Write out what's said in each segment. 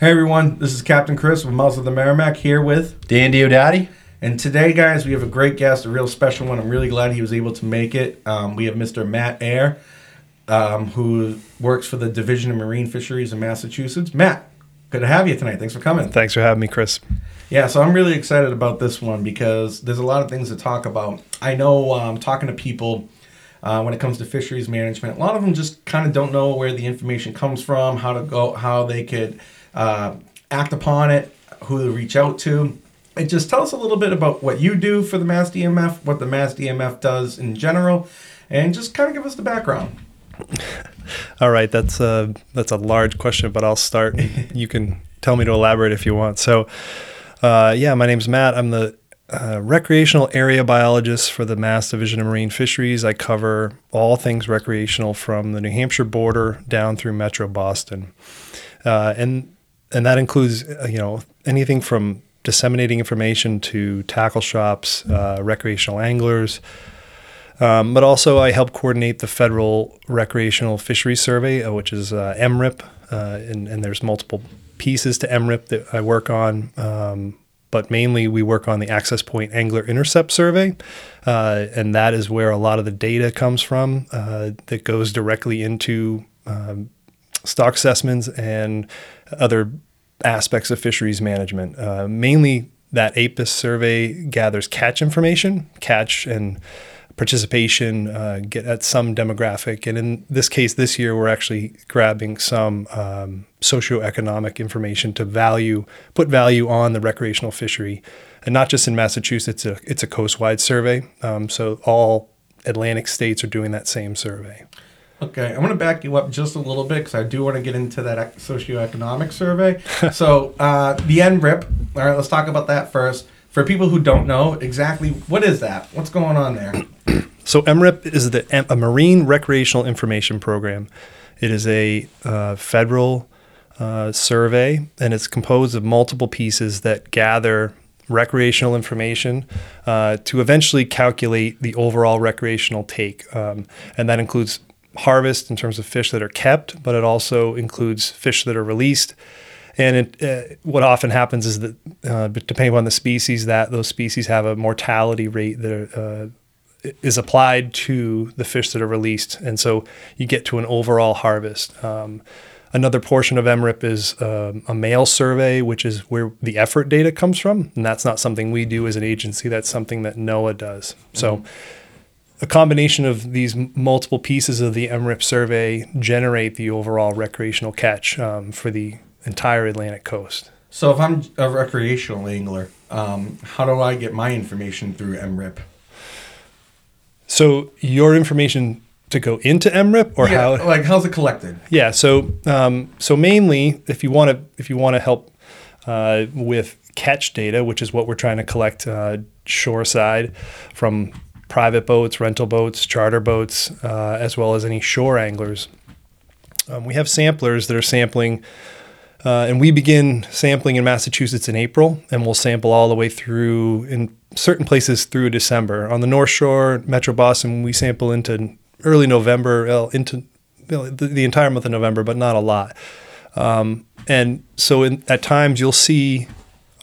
Hey everyone, this is Captain Chris with Mouth of the Merrimack here with Dan Diodati. And today, guys, we have a great guest, a real special one. I'm really glad he was able to make it. Um, we have Mr. Matt Ayer, um, who works for the Division of Marine Fisheries in Massachusetts. Matt, good to have you tonight. Thanks for coming. Thanks for having me, Chris. Yeah, so I'm really excited about this one because there's a lot of things to talk about. I know um, talking to people uh, when it comes to fisheries management, a lot of them just kind of don't know where the information comes from, how to go, how they could uh, act upon it, who to reach out to. And just tell us a little bit about what you do for the Mass DMF, what the Mass DMF does in general, and just kind of give us the background. All right, that's a that's a large question, but I'll start. you can tell me to elaborate if you want. So, uh, yeah, my name's Matt. I'm the uh, recreational area biologist for the Mass Division of Marine Fisheries. I cover all things recreational from the New Hampshire border down through Metro Boston, uh, and and that includes uh, you know anything from disseminating information to tackle shops, uh, recreational anglers. Um, but also, I help coordinate the federal recreational fisheries survey, uh, which is uh, MRIP, uh, and, and, there's multiple pieces to MRIP that I work on. Um, but mainly, we work on the access point angler intercept survey, uh, and that is where a lot of the data comes from that goes directly into um, stock assessments and other aspects of fisheries management. Uh, mainly, that APAIS survey gathers catch information, catch and participation, uh, get at some demographic. And in this case, this year, we're actually grabbing some um, socioeconomic information to value, put value on the recreational fishery. And not just in Massachusetts, it's a, it's a coast-wide survey. Um, so all Atlantic states are doing that same survey. Okay, I'm going to back you up just a little bit because I do want to get into that socioeconomic survey. so, uh, the MRIP, all right, let's talk about that first. For people who don't know exactly what is that, what's going on there? So, MRIP is the a Marine Recreational Information Program. It is a uh, federal uh, survey, and it's composed of multiple pieces that gather recreational information uh, to eventually calculate the overall recreational take, um, and that includes harvest in terms of fish that are kept, but it also includes fish that are released. And it, uh, what often happens is that, uh, depending on the species, that those species have a mortality rate that uh, is applied to the fish that are released, and so you get to an overall harvest. Um, another portion of MRIP is um, a mail survey, which is where the effort data comes from, and that's not something we do as an agency. That's something that NOAA does. Mm-hmm. So a combination of these multiple pieces of the MRIP survey generate the overall recreational catch um, for the entire Atlantic coast. So, if I'm a recreational angler, um, how do I get my information through MRIP? So, your information to go into MRIP, or yeah, how? Like, how's it collected? Yeah. So, um, so mainly, if you want to, if you want to help uh, with catch data, which is what we're trying to collect uh, shoreside from private boats, rental boats, charter boats, uh, as well as any shore anglers. Um, we have samplers that are sampling, uh, and we begin sampling in Massachusetts in April, and we'll sample all the way through in certain places through December. On the North Shore, Metro Boston, we sample into early November, well, into the, the, entire month of November, but not a lot. Um, and so in, at times you'll see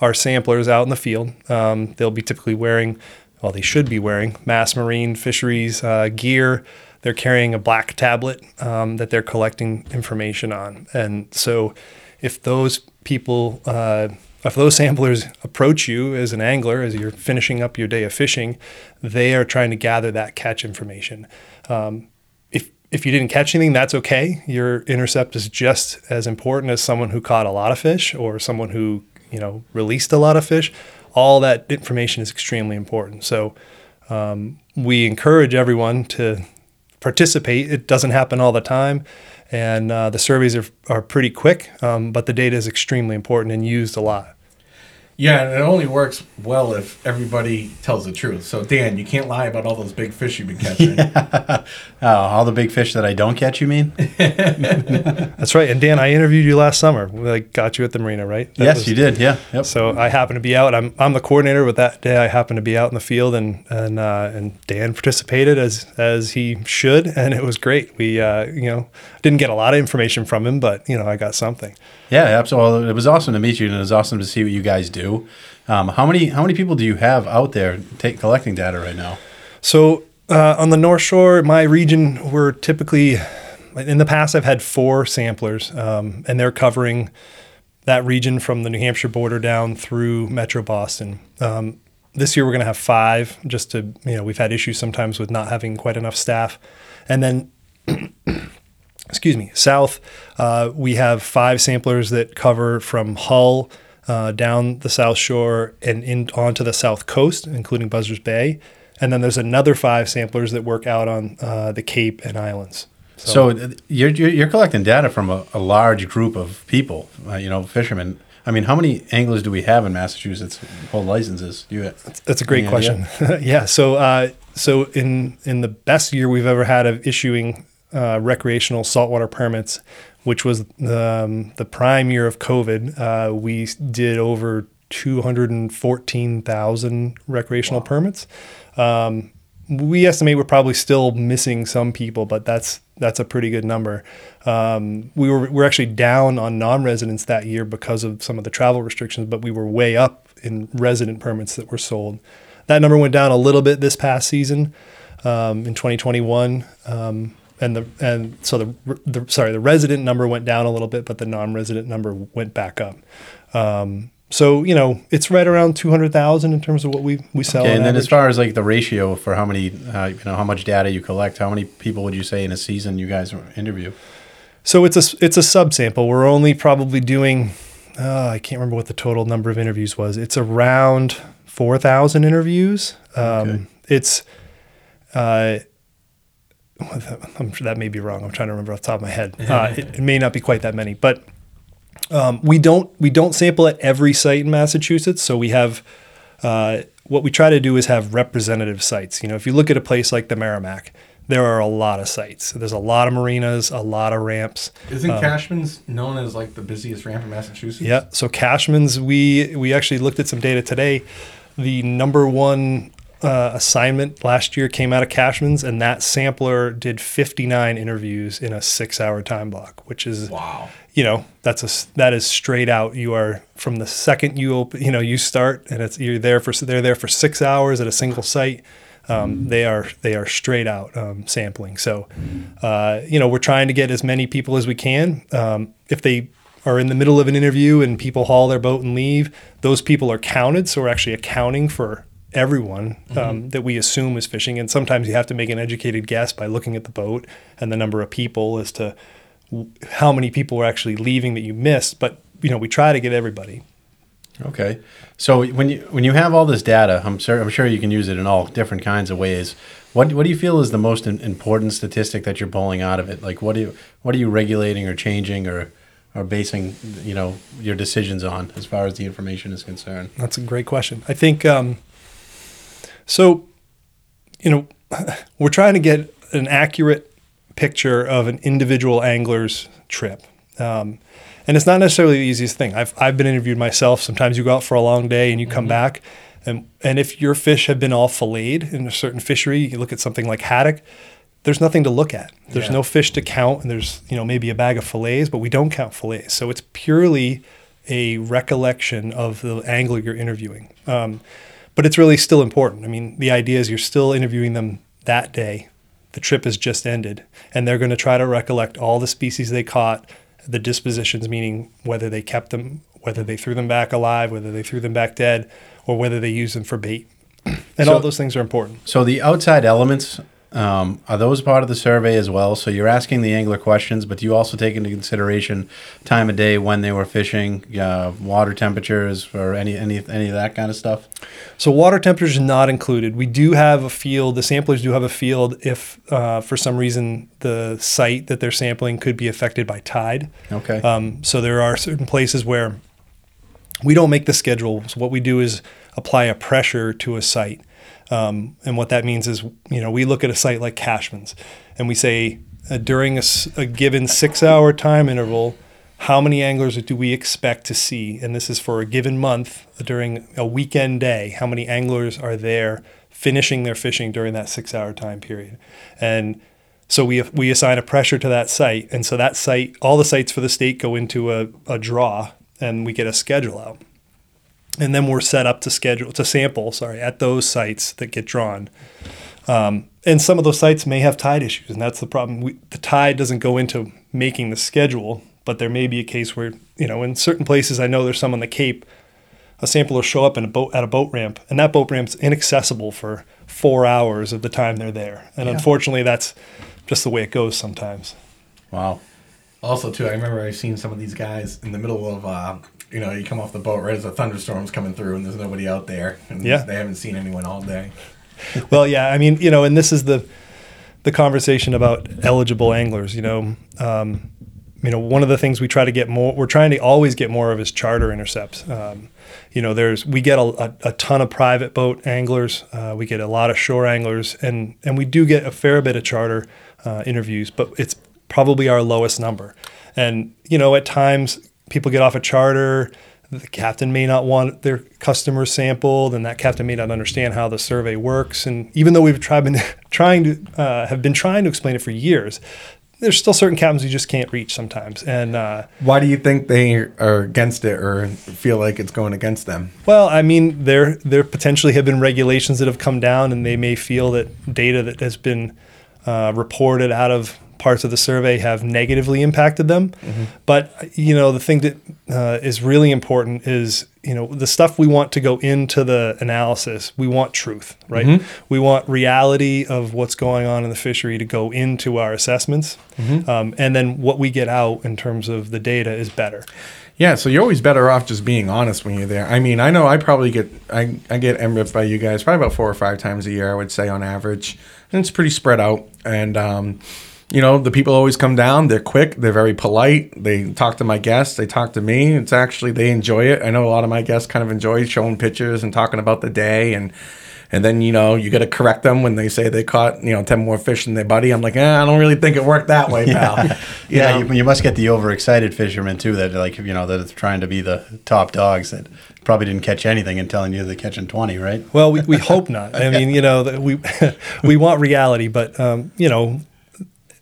our samplers out in the field. Um, they'll be typically wearing well, they should be wearing Mass Marine Fisheries uh, gear. They're carrying a black tablet um, that they're collecting information on. And so, if those people, uh, if those samplers approach you as an angler as you're finishing up your day of fishing, they are trying to gather that catch information. Um, if if you didn't catch anything, that's okay. Your intercept is just as important as someone who caught a lot of fish or someone who you know released a lot of fish all that information is extremely important. So um, we encourage everyone to participate. It doesn't happen all the time, and uh, the surveys are, are pretty quick, um, but the data is extremely important and used a lot. Yeah, and it only works well if everybody tells the truth. So, Dan, you can't lie about all those big fish you've been catching. Oh, all the big fish that I don't catch, you mean? That's right. And Dan, I interviewed you last summer. We like, got you at the marina, right? That yes, was- you did. Yeah. Yep. So I happened to be out. I'm I'm the coordinator, but that day I happened to be out in the field, and and uh, and Dan participated as as he should, and it was great. We uh, you know didn't get a lot of information from him, but you know I got something. Yeah, absolutely. It was awesome to meet you, and it was awesome to see what you guys do. Um, how many how many people do you have out there take, collecting data right now? So uh, on the North Shore, my region, we're typically in the past I've had four samplers, um, and they're covering that region from the New Hampshire border down through Metro Boston. Um, this year we're going to have five, just to you know we've had issues sometimes with not having quite enough staff, and then. Excuse me, south, uh, we have five samplers that cover from Hull uh, down the South Shore and in onto the South Coast, including Buzzards Bay. And then there's another five samplers that work out on uh, the Cape and islands. So, uh, you're, you're collecting data from a, a large group of people, uh, you know, fishermen. I mean, how many anglers do we have in Massachusetts? Hold licenses? Do you? That's a great question. yeah. So, uh, so in in the best year we've ever had of issuing uh, recreational saltwater permits, which was um, the prime year of COVID, uh, we did over two hundred and fourteen thousand recreational permits. Um, we estimate we're probably still missing some people, but that's that's a pretty good number. Um, we were we're actually down on non-residents that year because of some of the travel restrictions, but we were way up in resident permits that were sold. That number went down a little bit this past season um, in 2021, um, and the and so the, the sorry the resident number went down a little bit, but the non-resident number went back up. Um, so you know it's right around 200,000 in terms of what we we sell. Okay, and then as far as like the ratio for how many, uh, you know, how much data you collect, how many people would you say in a season you guys interview? So it's a it's a subsample. We're only probably doing uh, I can't remember what the total number of interviews was. It's around four thousand interviews. Um, Okay. It's uh, I'm sure that may be wrong. I'm trying to remember off the top of my head. Uh, it, it may not be quite that many, but um, we don't we don't sample at every site in Massachusetts. So we have uh, what we try to do is have representative sites. You know, if you look at a place like the Merrimack, there are a lot of sites. There's a lot of marinas, a lot of ramps. Isn't Cashman's known as like the busiest ramp in Massachusetts? Yeah. So Cashman's, we we actually looked at some data today. The number one uh, assignment last year came out of Cashman's, and that sampler did 59 interviews in a six-hour time block, which is Wow. you know that's a that is straight out. You are from the second you open, you know, you start, and it's you're there for they're there for six hours at a single site. Um, they are they are straight out um, sampling. So, uh, you know, we're trying to get as many people as we can. Um, if they are in the middle of an interview and people haul their boat and leave, those people are counted. So we're actually accounting for everyone um, that we assume is fishing. And sometimes you have to make an educated guess by looking at the boat and the number of people as to w- how many people are actually leaving that you missed. But you know, we try to get everybody. Okay, so when you when you have all this data, I'm sure I'm sure you can use it in all different kinds of ways. What what do you feel is the most in, important statistic that you're pulling out of it? Like what do you what are you regulating or changing or or basing you know your decisions on as far as the information is concerned? That's a great question. I think um, so. You know, we're trying to get an accurate picture of an individual angler's trip, um, and it's not necessarily the easiest thing. I've I've been interviewed myself. Sometimes you go out for a long day and you come back, and and if your fish have been all filleted in a certain fishery, you look at something like haddock. There's nothing to look at. There's Yeah. no fish to count, and there's you know maybe a bag of fillets, but we don't count fillets. So it's purely a recollection of the angler you're interviewing. Um, but it's really still important. I mean, the idea is you're still interviewing them that day. The trip has just ended, and they're going to try to recollect all the species they caught, the dispositions, meaning whether they kept them, whether they threw them back alive, whether they threw them back dead, or whether they used them for bait. And So- all those things are important. So the outside elements um, are those part of the survey as well? So you're asking the angler questions, but do you also take into consideration time of day when they were fishing, uh, water temperatures, or any any any of that kind of stuff? So water temperatures not included. We do have a field. The samplers do have a field if, uh, for some reason, the site that they're sampling could be affected by tide. Okay. Um, so there are certain places where we don't make the schedule. So what we do is apply a pressure to a site. Um, and what that means is, you know, we look at a site like Cashman's and we say uh, during a given six hour time interval, how many anglers do we expect to see? And this is for a given month during a weekend day. How many anglers are there finishing their fishing during that six hour time period? And so we, we assign a pressure to that site. And so that site, all the sites for the state go into a, a draw and we get a schedule out and then we're set up to schedule to sample sorry at those sites that get drawn. Um, and some of those sites may have tide issues and that's the problem. We, the tide doesn't go into making the schedule but there may be a case where you know in certain places i know there's some on the cape a sample will show up in a boat at a boat ramp and that boat ramp's inaccessible for four hours of the time they're there. And unfortunately that's just the way it goes sometimes. Wow. Also, too, I remember i've seen some of these guys in the middle of, uh, you know, you come off the boat right as a thunderstorm's coming through and there's nobody out there. And Yeah. They haven't seen anyone all day. well, yeah, I mean, you know, and this is the the conversation about eligible anglers. You know, um, you know, one of the things we try to get more, we're trying to always get more of is charter intercepts. Um, you know, there's we get a, a, a ton of private boat anglers, uh, we get a lot of shore anglers, and and we do get a fair bit of charter uh, interviews, but it's probably our lowest number. And you know, at times people get off a charter the captain may not want their customers sampled and that captain may not understand how the survey works and even though we've tried been trying to uh, have been trying to explain it for years there's still certain captains you just can't reach sometimes and uh, Why do you think they are against it or feel like it's going against them? well i mean there there potentially have been regulations that have come down and they may feel that data that has been uh, reported out of parts of the survey have negatively impacted them. But you know, the thing that uh, is really important is you know the stuff we want to go into the analysis. We want truth, right? We want reality of what's going on in the fishery to go into our assessments, um, and then what we get out in terms of the data is better. Yeah, so you're always better off just being honest when you're there. I mean, I know I probably get I, I get MRIP by you guys probably about four or five times a year, I would say on average, and it's pretty spread out. And um, you know, the people always come down. They're quick. They're very polite. They talk to my guests. They talk to me. It's actually they enjoy it. I know a lot of my guests kind of enjoy showing pictures and talking about the day and. And then you know you got to correct them when they say they caught you know ten more fish than their buddy. I'm like, eh, I don't really think it worked that way, pal. You yeah, know? you, you must get the overexcited fishermen too. That like you know that it's trying to be the top dogs that probably didn't catch anything and telling you they're catching twenty, right? Well, we, we hope not. I mean, you know, we we want reality, but um, you know,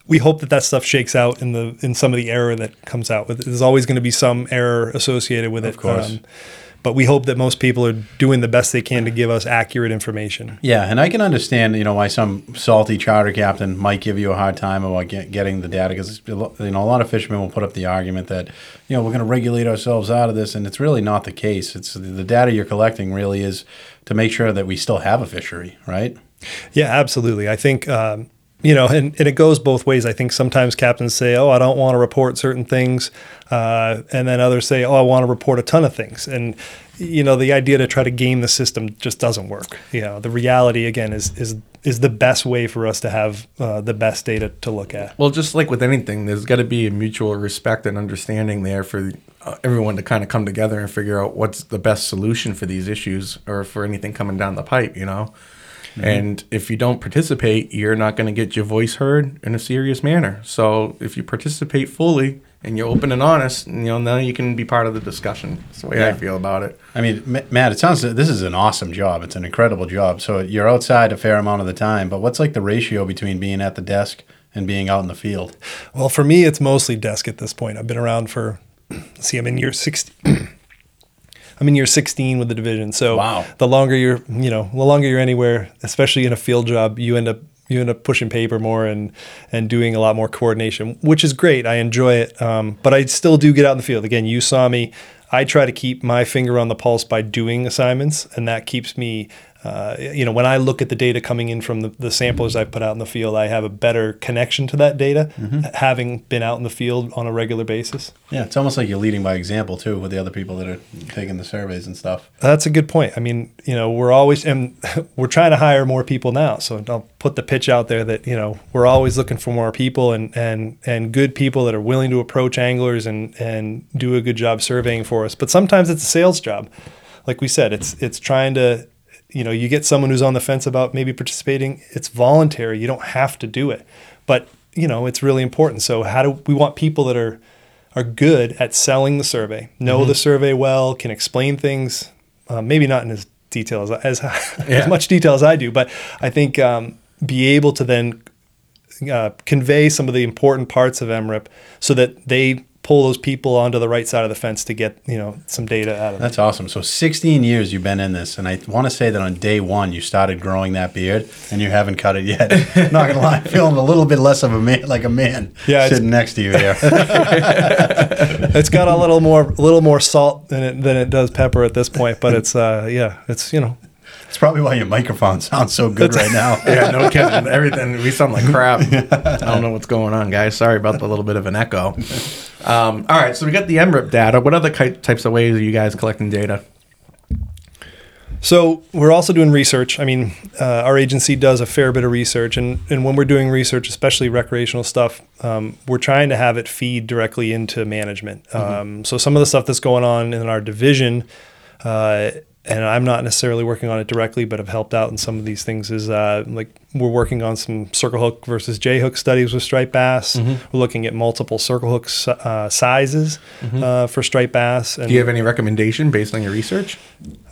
we hope that that stuff shakes out in the in some of the error that comes out with it. There's always going to be some error associated with it. um, Of course. but we hope that most people are doing the best they can to give us accurate information. Yeah, and I can understand, you know, why some salty charter captain might give you a hard time about get, getting the data because you know a lot of fishermen will put up the argument that you know we're going to regulate ourselves out of this, and it's really not the case. It's the data you're collecting really is to make sure that we still have a fishery, right? Yeah, absolutely. I think, um, you know, and, and it goes both ways. I think sometimes captains say, oh, I don't want to report certain things. Uh, and then others say, oh, I want to report a ton of things. And, you know, the idea to try to game the system just doesn't work. You know, the reality, again, is, is, is the best way for us to have uh, the best data to look at. Well, just like with anything, there's got to be a mutual respect and understanding there for uh, everyone to kind of come together and figure out what's the best solution for these issues or for anything coming down the pipe, you know? Mm-hmm. And if you don't participate, you're not going to get your voice heard in a serious manner. So if you participate fully and you're open and honest, you know, now you can be part of the discussion. That's the way I feel about it. I mean, Ma- Matt, it sounds this is an awesome job. It's an incredible job. So you're outside a fair amount of the time, but what's like the ratio between being at the desk and being out in the field? Well, for me, it's mostly desk at this point. I've been around for, see, I'm in year 16. I'm in year 16 with the division. So Wow. the longer you're, you know, the longer you're anywhere, especially in a field job, you end up you end up pushing paper more and and doing a lot more coordination, which is great. I enjoy it, um, but I still do get out in the field. Again, you saw me. I try to keep my finger on the pulse by doing assignments, and that keeps me. Uh, you know, when I look at the data coming in from the, the samplers I've put out in the field, I have a better connection to that data, having been out in the field on a regular basis. Yeah, it's almost like you're leading by example too with the other people that are taking the surveys and stuff. That's a good point. I mean, you know, we're always and we're trying to hire more people now. So I'll put the pitch out there that you know we're always looking for more people and and and good people that are willing to approach anglers and and do a good job surveying for us. But sometimes it's a sales job. Like we said, it's it's trying to, you know, you get someone who's on the fence about maybe participating. It's voluntary. You don't have to do it, but you know, it's really important. So how do we want people that are are good at selling the survey, know the survey well, can explain things, uh, maybe not in as detail as as, as much detail as I do, but I think um, be able to then uh, convey some of the important parts of MRIP so that they pull those people onto the right side of the fence to get you know some data out of. That's awesome. So 16 years you've been in this, and I want to say that on day one you started growing that beard, and you haven't cut it yet. Not gonna lie, I'm feeling a little bit less of a man, like a man, Yeah, sitting next to you here. It's got a little more a little more salt than it than it does pepper at this point, but it's uh yeah it's you know It's probably why your microphone sounds so good right now. yeah, no kidding. Everything we sound like crap. I don't know what's going on, guys. Sorry about the little bit of an echo. Um, all right, so we got the MRIP data. What other types of ways are you guys collecting data? So we're also doing research. I mean, uh, our agency does a fair bit of research, and, and when we're doing research, especially recreational stuff, um, we're trying to have it feed directly into management. Um, so some of the stuff that's going on in our division, uh, and I'm not necessarily working on it directly, but have helped out in some of these things. Is uh, like we're working on some circle hook versus J hook studies with striped bass. We're looking at multiple circle hook uh, sizes uh, for striped bass. And Do you have any recommendation based on your research?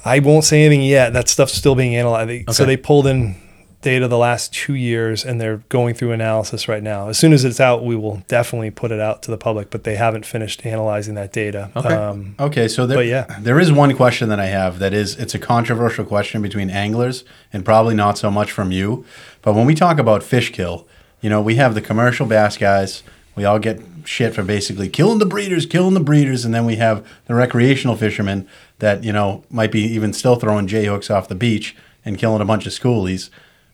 I won't say anything yet. That stuff's still being analyzed. They- So they pulled in data the last two years, and they're going through analysis right now. As soon as it's out, we will definitely put it out to the public. But they haven't finished analyzing that data. Okay. Um, Okay, so there, But yeah. there is one question that I have that is it's a controversial question between anglers and probably not so much from you. But when we talk about fish kill, you know, we have the commercial bass guys. We all get shit for basically killing the breeders, killing the breeders, and then we have the recreational fishermen that you know might be even still throwing j hooks off the beach and killing a bunch of schoolies.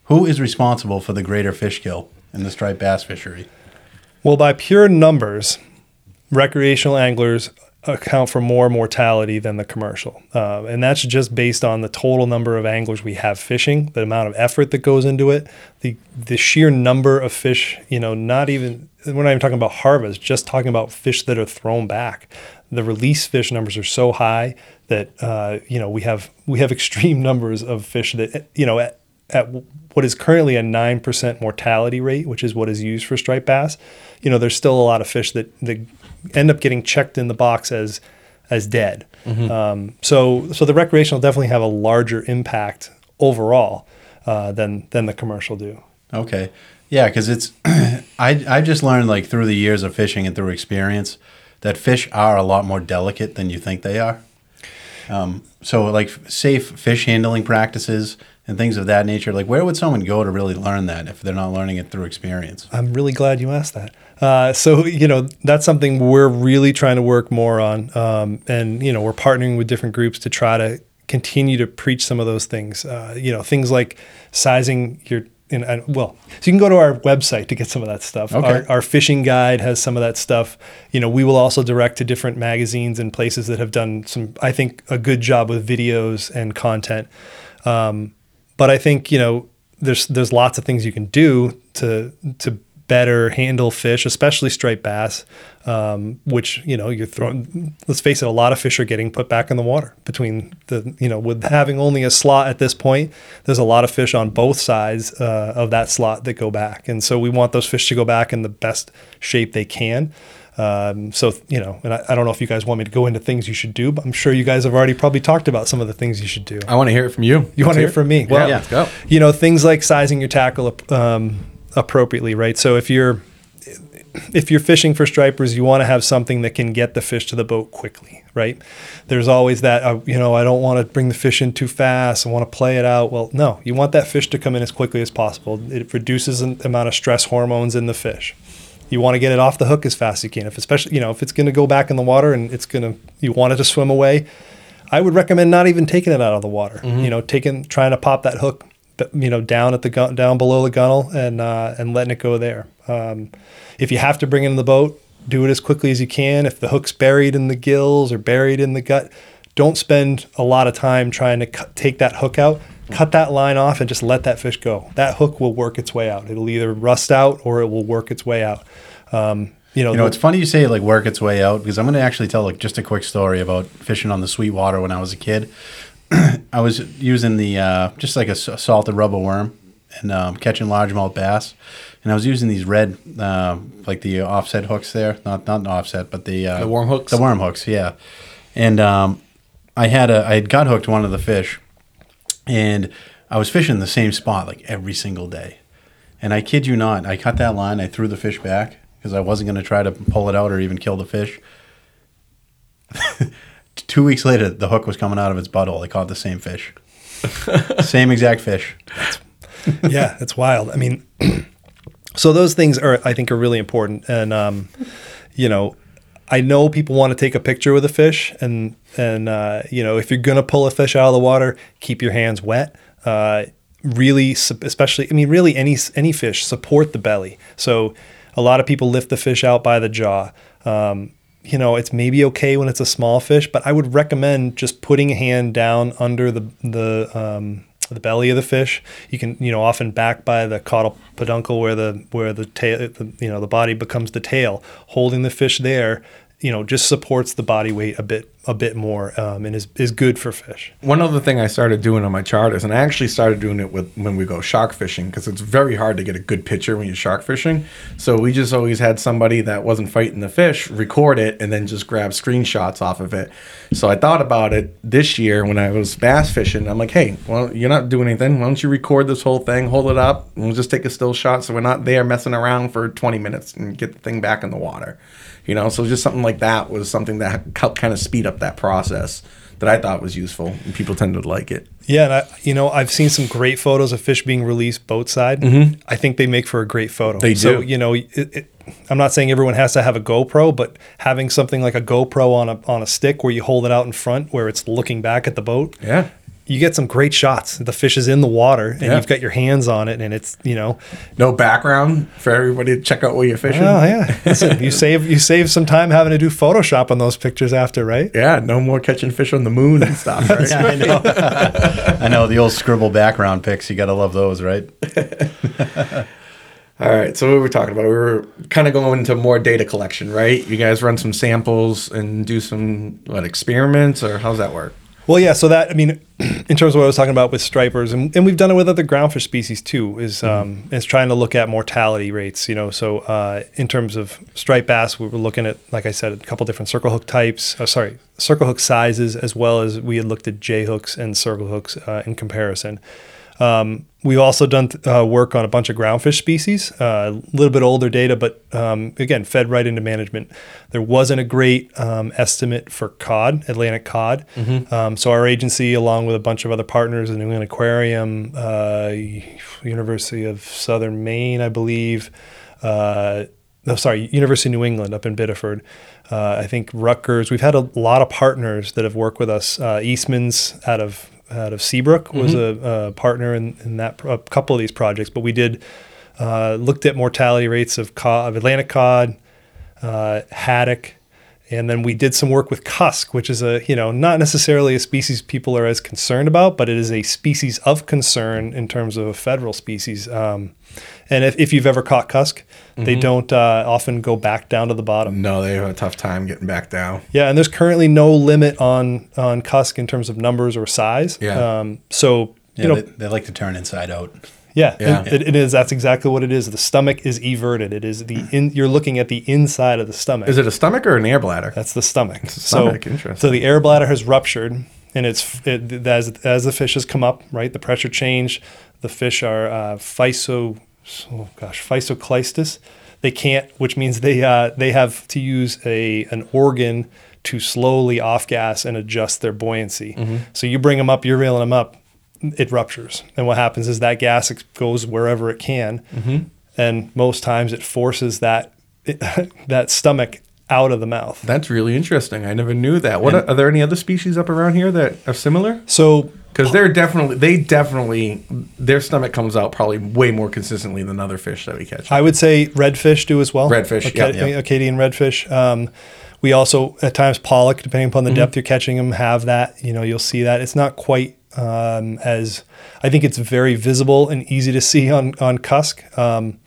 Who is responsible for the greater fish kill in the striped bass fishery? well, by pure numbers, recreational anglers account for more mortality than the commercial, uh, and that's just based on the total number of anglers we have fishing, the amount of effort that goes into it, the the sheer number of fish. You know, not even we're not even talking about harvest, just talking about fish that are thrown back. The release fish numbers are so high that uh, you know we have we have extreme numbers of fish that you know at, at what is currently a 9% mortality rate, which is what is used for striped bass, you know, there's still a lot of fish that, that end up getting checked in the box as as dead. Um, so so the recreational definitely have a larger impact overall uh, than than the commercial do. Okay. Yeah, because it's I I just learned like through the years of fishing and through experience that fish are a lot more delicate than you think they are. Um, so like safe fish handling practices and things of that nature. Like where would someone go to really learn that if they're not learning it through experience? I'm really glad you asked that. Uh, so you know that's something we're really trying to work more on, um, and you know we're partnering with different groups to try to continue to preach some of those things. Uh, you know things like sizing your. In, and, well, so you can go to our website to get some of that stuff. Okay. Our, our fishing guide has some of that stuff. You know, we will also direct to different magazines and places that have done some, I think, a good job with videos and content. Um, but I think you know there's there's lots of things you can do to to better handle fish, especially striped bass, um, which you know you're throwing. Let's face it, a lot of fish are getting put back in the water. Between the you know with having only a slot at this point, there's a lot of fish on both sides uh, of that slot that go back, and so we want those fish to go back in the best shape they can. Um, so you know, and I, I don't know if you guys want me to go into things you should do, but I'm sure you guys have already probably talked about some of the things you should do. I want to hear it from you. You want to hear from me? Well, yeah, let's go. You know, things like sizing your tackle um, appropriately, right? So if you're if you're fishing for stripers, you want to have something that can get the fish to the boat quickly, right? There's always that, uh, you know, I don't want to bring the fish in too fast. I want to play it out. Well, no, you want that fish to come in as quickly as possible. It reduces the amount of stress hormones in the fish. You want to get it off the hook as fast as you can. If especially, you know, if it's going to go back in the water and it's going to, you want it to swim away, I would recommend not even taking it out of the water. You know, taking trying to pop that hook, you know, down at the gun, down below the gunnel and uh, and letting it go there. Um, if you have to bring it in the boat, do it as quickly as you can. If the hook's buried in the gills or buried in the gut, don't spend a lot of time trying to cut, take that hook out. Cut that line off and just let that fish go. That hook will work its way out. It'll either rust out or it will work its way out. Um, you know, You know, the- it's funny you say like work its way out because I'm going to actually tell like just a quick story about fishing on the Sweetwater when I was a kid. I was using the uh, just like a s- salted rubber worm and um, catching largemouth bass, and I was using these red uh, like the offset hooks there, not not an offset, but the uh, The worm hooks? The worm hooks, yeah. And um, I had a I had gut hooked one of the fish, and I was fishing the same spot like every single day. And I kid you not, I cut that line, I threw the fish back because I wasn't going to try to pull it out or even kill the fish. Two weeks later, the hook was coming out of its butthole. I caught the same fish, same exact fish. yeah, it's wild. I mean, so those things are, I think, are really important. And um, you know, I know people want to take a picture with a fish, and and uh, you know, if you're gonna pull a fish out of the water, keep your hands wet. Uh, really, especially, I mean, really, any any fish support the belly. So a lot of people lift the fish out by the jaw. Um, you know, it's maybe okay when it's a small fish, but I would recommend just putting a hand down under the the um, the belly of the fish. You can, you know, often back by the caudal peduncle where the where the tail, the, you know, the body becomes the tail. Holding the fish there, you know, just supports the body weight a bit a bit more um, and is is good for fish. One other thing I started doing on my charters, and I actually started doing it with when we go shark fishing because it's very hard to get a good picture when you're shark fishing. So we just always had somebody that wasn't fighting the fish record it and then just grab screenshots off of it. So I thought about it this year when I was bass fishing. I'm like, hey, well, you're not doing anything. Why don't you record this whole thing, hold it up, and we'll just take a still shot so we're not there messing around for 20 minutes and get the thing back in the water. You know, so just something like that was something that helped kind of speed up that process that I thought was useful, and people tended to like it. Yeah, and I, you know, I've seen some great photos of fish being released boat side. Mm-hmm. I think they make for a great photo. They So, do. you know, it, it, I'm not saying everyone has to have a GoPro, but having something like a GoPro on a on a stick where you hold it out in front, where it's looking back at the boat, Yeah. You get some great shots. The fish is in the water, and Yeah. you've got your hands on it, and it's you know, No background for everybody to check out where you're fishing. oh yeah. Listen, you save you save some time having to do Photoshop on those pictures after, right? Yeah, no more catching fish on the moon and stuff. Right? I know. I know the old scribble background pics. You got to love those, right? All right, so what were we talking about? We were kind of going into more data collection, right? You guys run some samples and do some what experiments, or how's that work? Well, yeah. So that I mean, in terms of what I was talking about with stripers, and, and we've done it with other groundfish species too, is um, is trying to look at mortality rates. You know, so uh, in terms of striped bass, we were looking at, like I said, a couple different circle hook types. Oh, sorry, circle hook sizes, as well as we had looked at J hooks and circle hooks uh, in comparison. Um, we've also done uh, work on a bunch of groundfish species, uh, a little bit older data, but um, again, fed right into management. There wasn't a great um, estimate for cod, Atlantic cod. Um, so our agency, along with a bunch of other partners, the New England Aquarium, uh, University of Southern Maine, I believe, uh, no, sorry, University of New England up in Biddeford. Uh, I think Rutgers. We've had a lot of partners that have worked with us. Uh, Eastman's out of out of Seabrook was a, a partner in, in that a couple of these projects. But we did uh, looked at mortality rates of cod, of Atlantic cod, uh, haddock, and then we did some work with cusk, which is a you know not necessarily a species people are as concerned about, but it is a species of concern in terms of a federal species. Um, and if, if you've ever caught cusk, they don't uh, often go back down to the bottom. No, they have a tough time getting back down. Yeah, and there's currently no limit on on cusk in terms of numbers or size. Yeah. Um, so Yeah, you know, they, they like to turn inside out. yeah, Yeah. It, it is. That's exactly what it is. The stomach is everted. It is the in. You're looking at the inside of the stomach. Is it a stomach or an air bladder? That's the stomach. a stomach, So, interesting. so the air bladder has ruptured, and it's it, as as the fish has come up, right? The pressure changed. The fish are uh, physo, oh gosh, physoclistous. They can't, which means they uh, they have to use a an organ to slowly off gas and adjust their buoyancy. Mm-hmm. So you bring them up, you're reeling them up, it ruptures, and what happens is that gas goes wherever it can, Mm-hmm. and most times it forces that that stomach out of the mouth. That's really interesting. I never knew that. What are, are there any other species up around here that are similar? So Because they're definitely, they definitely, their stomach comes out probably way more consistently than other fish that we catch. I would say redfish do as well. Redfish, Aca- yeah, yeah. Acadian redfish. Um, we also at times pollock, depending upon the Mm-hmm. depth you're catching them, have that. You know, you'll see that. It's not quite um, as. I think it's very visible and easy to see on on cusk. Um,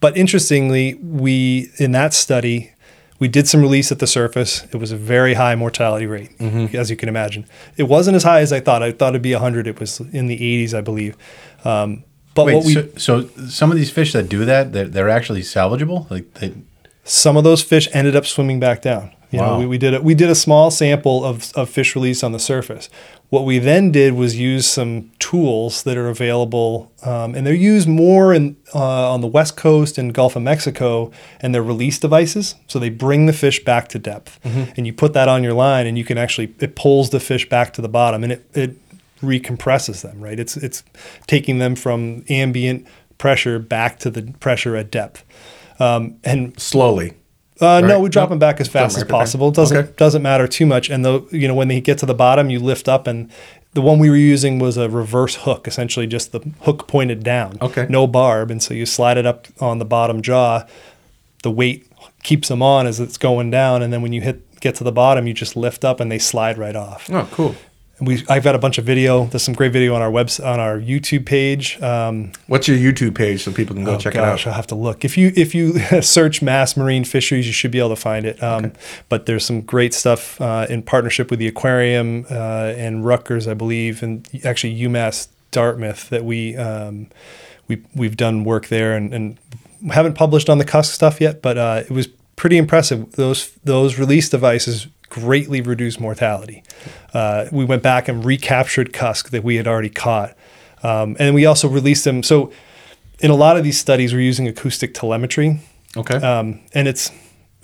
but interestingly, we in that study We did some release at the surface. It was a very high mortality rate, as you can imagine. It wasn't as high as I thought. I thought it'd be 100. It was in the 80s, I believe. Um, but Wait, what we so, so some of these fish that do that, they're, they're actually salvageable. Like they, some of those fish ended up swimming back down. You Wow. know, we, we did a, we did a small sample of, of fish release on the surface. What we then did was use some tools that are available, um, and they're used more in uh, on the west coast and Gulf of Mexico, and they're release devices. So they bring the fish back to depth, and you put that on your line, and you can actually it pulls the fish back to the bottom, and it it recompresses them. Right, it's it's taking them from ambient pressure back to the pressure at depth. Um, and Slowly. Uh, No, Right. we drop them back as fast as possible. It doesn't Okay. doesn't matter too much. And though you know when they get to the bottom, you lift up, and the one we were using was a reverse hook, essentially just the hook pointed down. Okay. No barb, and so you slide it up on the bottom jaw. The weight keeps them on as it's going down, and then when you hit get to the bottom, you just lift up and they slide right off. Oh, cool. We I've got a bunch of video. There's some great video on our website on our YouTube page. Um, What's your YouTube page so people can go Oh, check gosh, it out? I'll have to look. If you if you search mass marine fisheries, you should be able to find it. Um, But there's some great stuff uh, in partnership with the aquarium uh, and Rutgers, I believe, and actually UMass Dartmouth that we um, we we've done work there and, and haven't published on the Cusk stuff yet, but uh, it was pretty impressive. Those those release devices greatly reduced mortality. Uh, we went back and recaptured Cusk that we had already caught, um, and we also released them. So in a lot of these studies, we're using acoustic telemetry, Okay. um, and it's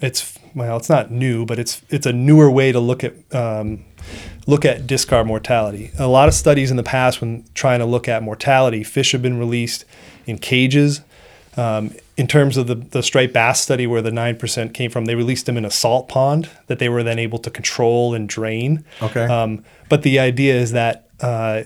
it's well, it's not new, but it's it's a newer way to look at um, look at discard mortality. A lot of studies in the past, when trying to look at mortality, fish have been released in cages. Um, in terms of the, the striped bass study, where the nine percent came from, they released them in a salt pond that they were then able to control and drain. Okay. Um, but the idea is that uh,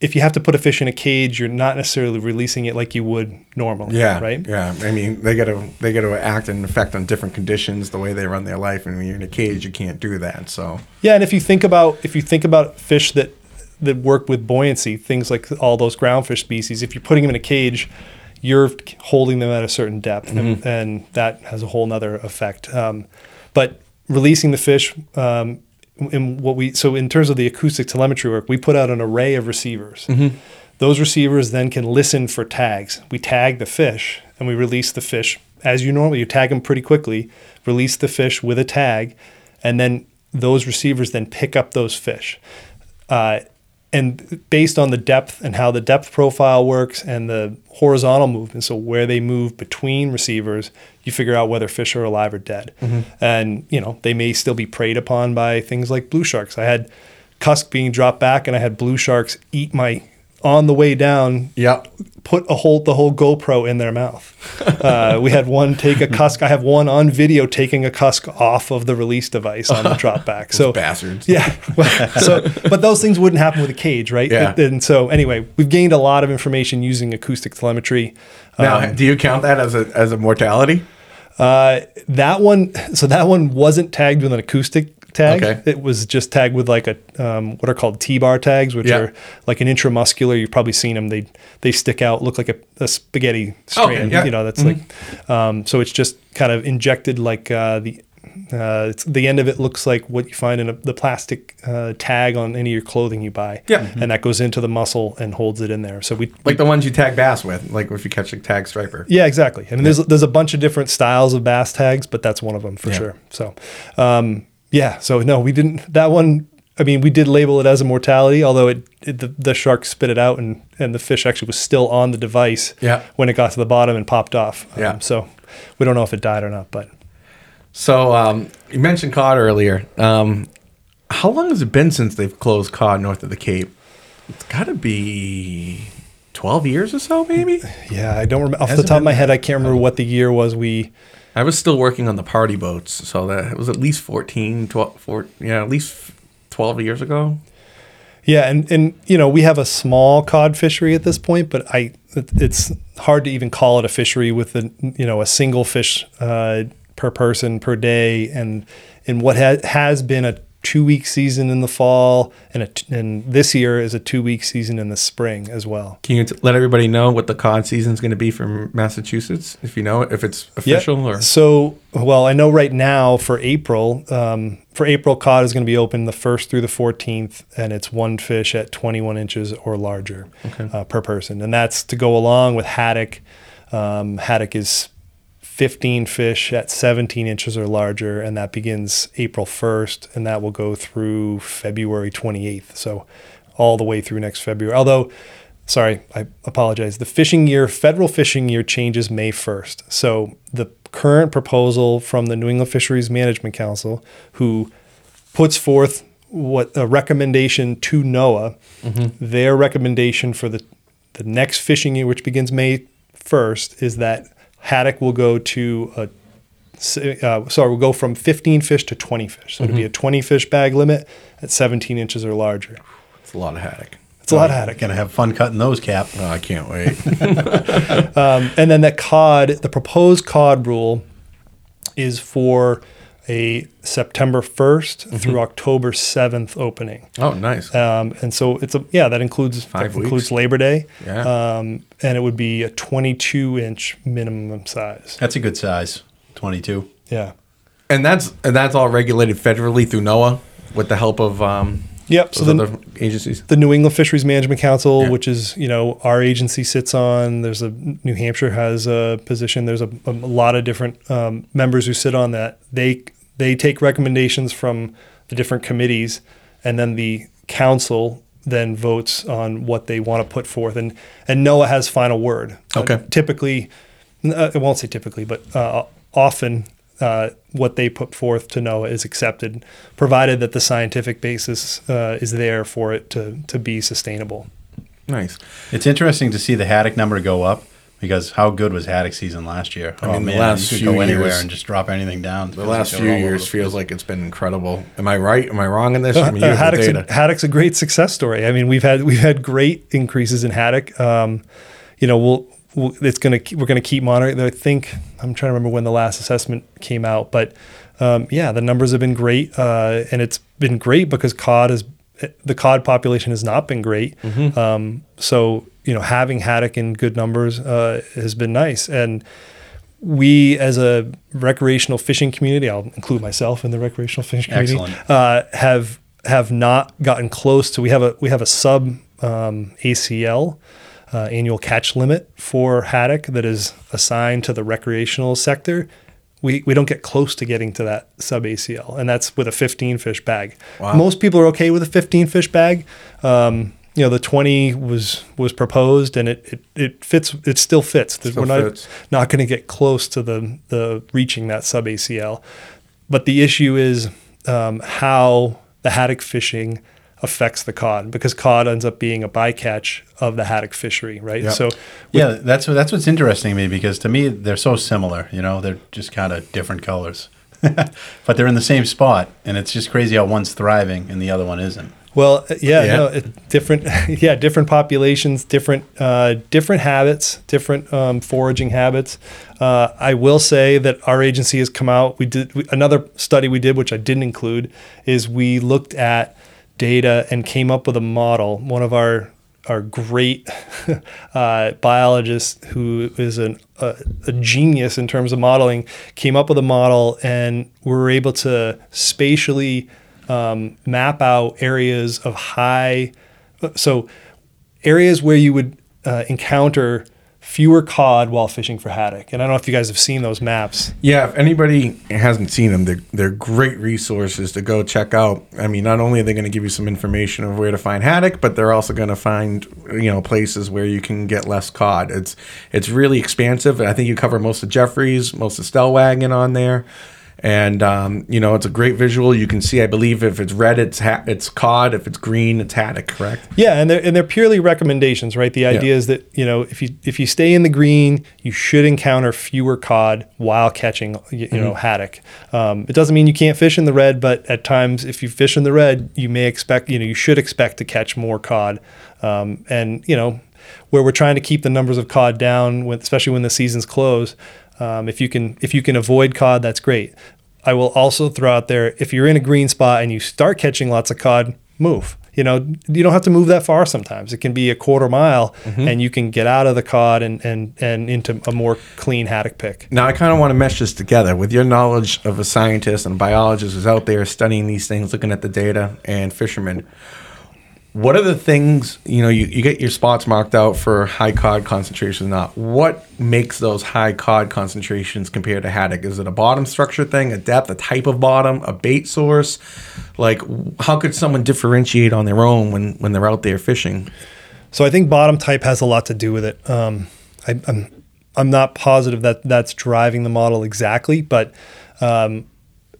if you have to put a fish in a cage, you're not necessarily releasing it like you would normally. yeah. Right. Yeah. I mean, they got to they got to act and affect on different conditions, the way they run their life, and when you're in a cage, you can't do that. So. Yeah, and if you think about if you think about fish that that work with buoyancy, things like all those groundfish species, if you're putting them in a cage, you're holding them at a certain depth, and, and that has a whole nother effect. Um, but releasing the fish, um, in what we so in terms of the acoustic telemetry work, we put out an array of receivers. Those receivers then can listen for tags. We tag the fish and we release the fish as you normally. You tag them pretty quickly, release the fish with a tag, and then those receivers then pick up those fish. Uh, and based on the depth and how the depth profile works and the horizontal movement, so where they move between receivers, you figure out whether fish are alive or dead. Mm-hmm. And you know they may still be preyed upon by things like blue sharks. I had cusk being dropped back, and I had blue sharks eat my on the way down Yep. put a whole the whole GoPro in their mouth. Uh, we had one take a cusk. I have one on video taking a cusk off of the release device on the drop back. So bastards. yeah. so, but those things wouldn't happen with a cage, right? Yeah. And so, anyway, we've gained a lot of information using acoustic telemetry. Now, Um, do you count that as a as a mortality? uh, that one, so that one wasn't tagged with an acoustic tag. Okay. It was just tagged with like a um, what are called T-bar tags, which Yeah. are like an intramuscular. You've probably seen them. They they stick out, look like a, a spaghetti strand. yeah. You know, that's like um, so it's just kind of injected like uh, the. Uh, it's, the end of it looks like what you find in a, the plastic uh, tag on any of your clothing you buy. Yeah. and that goes into the muscle and holds it in there. So we Like the ones you tag bass with, like if you catch a tag striper. yeah, exactly. I mean, there's there's a bunch of different styles of bass tags, but that's one of them for Yeah. sure. So, um, yeah. So no, we didn't. That one. I mean, we did label it as a mortality, although it, it the, the shark spit it out, and and the fish actually was still on the device Yeah. when it got to the bottom and popped off. Um, Yeah. So we don't know if it died or not, but So um, you mentioned cod earlier. Um, how long has it been since they've closed cod north of the Cape? It's got to be twelve years or so, maybe. yeah, I don't remember off the Hasn't top of my head. I can't remember what the year was. We I was still working on the party boats, so that was at least 14, 12, 14 yeah, at least twelve years ago. Yeah, and and you know we have a small cod fishery at this point, but I it's hard to even call it a fishery with a you know a single fish uh, per person per day, and in what ha- has been a two week season in the fall, and a t- and this year is a two week season in the spring as well. Can you t- let everybody know what the cod season is going to be for Massachusetts, if you know it, if it's official Yep. or? So, well, I know right now for April, um, for April, cod is going to be open the first through the 14th, and it's one fish at 21 inches or larger uh, per person, and that's to go along with haddock. Um, haddock is 15 fish at 17 inches or larger, and that begins April 1st, and that will go through February 28th. So, all the way through next February. Although, sorry, I apologize. The fishing year, federal fishing year changes May 1st. So, the current proposal from the New England Fisheries Management Council, who puts forth what a recommendation to NOAA, mm-hmm. their recommendation for the, the next fishing year, which begins May 1st, is that haddock will go to a uh, sorry, we'll go from 15 fish to 20 fish. So it'll be a 20 fish bag limit at 17 inches or larger. It's a lot of haddock. It's a lot of haddock. Gonna have fun cutting those, Cap. Oh, I can't wait. And then that cod, the proposed cod rule is for a September 1st through October 7th opening. oh, nice. Um, and so it's a yeah that includes Five that includes weeks. Labor Day, Yeah. um, and it would be a 22 inch minimum size. That's a good size. Twenty-two. Yeah. and that's and that's all regulated federally through NOAA with the help of um, Yep. So the, agencies. the New England Fisheries Management Council, Yeah. which is you know our agency sits on. There's a New Hampshire has a position. There's a, a lot of different um, members who sit on that. They they take recommendations from the different committees, and then the council then votes on what they want to put forth. And and NOAA has final word. Uh, Okay. typically, uh, I won't say typically, but uh, often. Uh, what they put forth to NOAA is accepted, provided that the scientific basis uh, is there for it to, to be sustainable. Nice. It's interesting to see the haddock number go up because how good was haddock season last year? I oh mean, the man, last you could few go anywhere years- and just drop anything down. The last few years feels like it's been incredible. Am I right? Am I wrong in this? I mean, you Uh, have the haddock's, data. a, haddock's a great success story. I mean, we've had we've had great increases in haddock. Um, you know, we'll, we'll it's gonna we're gonna keep monitoring. I think I'm trying to remember when the last assessment came out, but um, yeah, the numbers have been great, uh, and it's been great because cod is the cod population has not been great. Um, so you know, having haddock in good numbers uh, has been nice, and we as a recreational fishing community, I'll include myself in the recreational fishing community, uh, have have not gotten close to. We have a we have a sub um, ACL uh, annual catch limit for haddock that is assigned to the recreational sector. We, we don't get close to getting to that sub ACL, and that's with a 15 fish bag. Wow. Most people are okay with a 15 fish bag. Um, you know, the 20 was was proposed, and it it, it fits. It still fits. Still We're not fits. not going to get close to the the reaching that sub ACL. But the issue is um, how the haddock fishing affects the cod because cod ends up being a bycatch of the haddock fishery, right? Yep. So Yeah, that's that's what's interesting to me because to me they're so similar. You know, they're just kind of different colors, but they're in the same spot, and it's just crazy how one's thriving and the other one isn't. Well, uh, yeah, Yeah. no, it, different, yeah, different populations, different, uh, different habits, different um, foraging habits. Uh, I will say that our agency has come out. We did we, another study we did, which I didn't include, is we looked at data and came up with a model. One of our our great uh, biologist, who is an, a, a genius in terms of modeling, came up with a model, and we were able to spatially um, map out areas of high, so areas where you would uh, encounter fewer cod while fishing for haddock. And I don't know if you guys have seen those maps. Yeah, if anybody hasn't seen them, they're, they're great resources to go check out. I mean, not only are they going to give you some information of where to find haddock, but they're also going to find you know places where you can get less cod. It's it's really expansive, I think you cover most of Jeffries, most of Stellwagen on there. And um, you know it's a great visual. You can see, I believe, if it's red, it's ha- it's cod. If it's green, it's haddock. Correct? Yeah, and they're and they're purely recommendations, right? The idea is that you know if you if you stay in the green, you should encounter fewer cod while catching you, you know haddock. Um, it doesn't mean you can't fish in the red, but at times if you fish in the red, you may expect you know you should expect to catch more cod. Um, and you know where we're trying to keep the numbers of cod down, when, especially when the seasons close. Um, if you can if you can avoid cod, that's great. I will also throw out there if you're in a green spot and you start catching lots of cod, move. You know, you don't have to move that far sometimes. It can be a quarter mile mm-hmm. and you can get out of the cod and, and, and into a more clean haddock pick. Now, I kind of want to mesh this together with your knowledge of a scientist and a biologist who's out there studying these things, looking at the data, and fishermen. What are the things, you know, you, you get your spots marked out for high cod concentrations, not what makes those high cod concentrations compared to haddock? Is it a bottom structure thing, a depth, a type of bottom, a bait source? Like, how could someone differentiate on their own when, when they're out there fishing? So I think bottom type has a lot to do with it. Um, I, I'm I'm not positive that that's driving the model exactly, but um,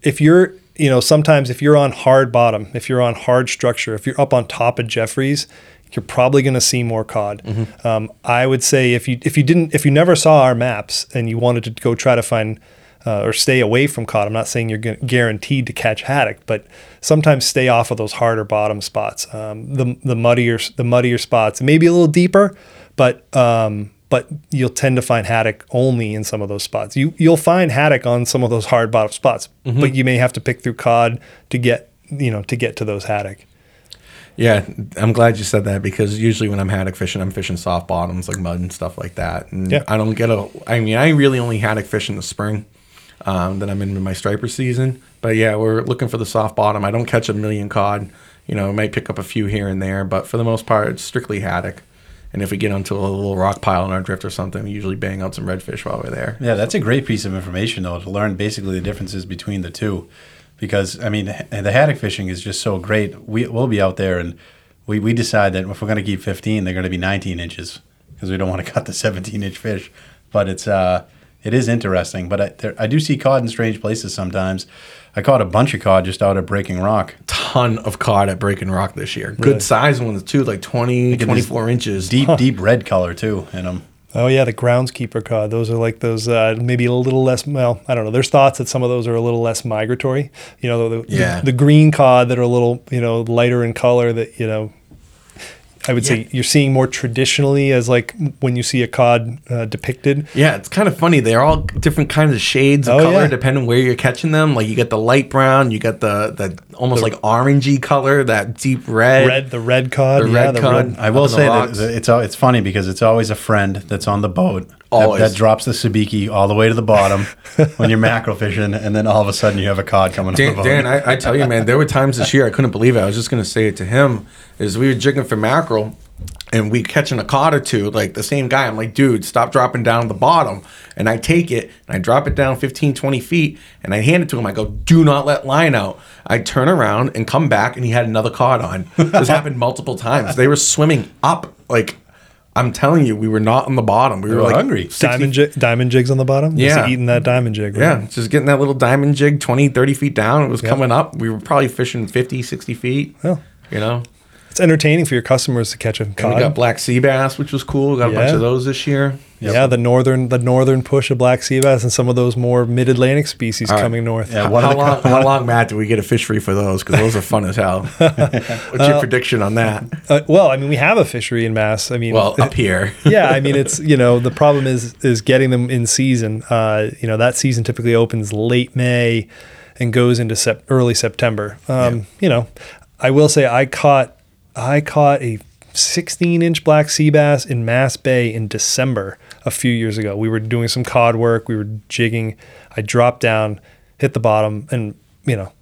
if you're you know sometimes if you're on hard bottom, if you're on hard structure, if you're up on top of Jeffries, you're probably going to see more cod. Um, I would say if you if you didn't if you never saw our maps and you wanted to go try to find uh, or stay away from cod. I'm not saying you're gu- guaranteed to catch haddock, but sometimes stay off of those harder bottom spots, um, the the muddier the muddier spots, maybe a little deeper, but um, but you'll tend to find haddock only in some of those spots. You you'll find haddock on some of those hard bottom spots, but you may have to pick through cod to get you know to get to those haddock. Yeah, I'm glad you said that because usually when I'm haddock fishing, I'm fishing soft bottoms like mud and stuff like that. And Yeah. I don't get a. I mean, I really only haddock fish in the spring. Um, then I'm in my striper season. But yeah, we're looking for the soft bottom. I don't catch a million cod. You know, I might pick up a few here and there, but for the most part, it's strictly haddock. And if we get onto a little rock pile in our drift or something, we usually bang out some redfish while we're there. Yeah, that's a great piece of information though to learn basically the differences between the two, because I mean the haddock fishing is just so great. We we'll be out there and we, we decide that if we're going to keep 15, they're going to be 19 inches because we don't want to cut the 17 inch fish. But it's uh it is interesting. But I, there, I do see cod in strange places sometimes. I caught a bunch of cod just out at Breaking Rock. Ton of cod at Breaking Rock this year. Good size ones too, like 20, 24 inches. Deep, deep red color too in them. Oh yeah, the groundskeeper cod. Those are like those uh, maybe a little less. Well, I don't know. There's thoughts that some of those are a little less migratory. You know, the, the, the, green cod that are a little you know lighter in color. That you know, I would say you're seeing more traditionally as like when you see a cod uh, depicted. Yeah, it's kind of funny. They're all different kinds of shades of Oh, color yeah. depending where you're catching them. Like you get the light brown, you get the the almost like orangey color, that deep red. Red, the red cod. The yeah, red the cod. I will the say that it's it's funny because it's always a friend that's on the boat Always. that drops the sabiki all the way to the bottom when you're mackerel fishing, and then all of a sudden you have a cod coming Dan. Dan I, I tell you, man, there were times this year I couldn't believe it. I was just gonna say it to him. Is we were jigging for mackerel, and we catching a cod or two. Like the same guy, I'm like, dude, stop dropping down the bottom. And I take it and I drop it down 15, 20 feet, and I hand it to him. I go, do not let line out. I turn around and come back, and he had another cod on. This happened multiple times. They were swimming up like. I'm telling you, we were not on the bottom. We were, were like hungry. 60 diamond jig, diamond jigs on the bottom. Just Yeah. eating that diamond jig. right? Yeah, just getting that little diamond jig 20, 30 feet down. It was coming up. We were probably fishing 50, 60 feet. Yeah. You know? It's entertaining for your customers to catch a And cod. we got black sea bass, which was cool. We got a bunch of those this year. Yeah, the northern the northern push of black sea bass and some of those more mid Atlantic species right. coming north. Yeah, How, one of long, how long, Matt, do we get a fishery for those? Because those are fun as hell. What's your prediction on that? Uh, well, I mean, we have a fishery in Mass. I mean, Well, up here. yeah, I mean, it's you know the problem is is getting them in season. Uh, you know that season typically opens late May and goes into sep- early September. Um, You know, I will say I caught I caught a 16 inch black sea bass in Mass Bay in December a few years ago. We were doing some cod work. We were jigging. I dropped down, hit the bottom, and you know.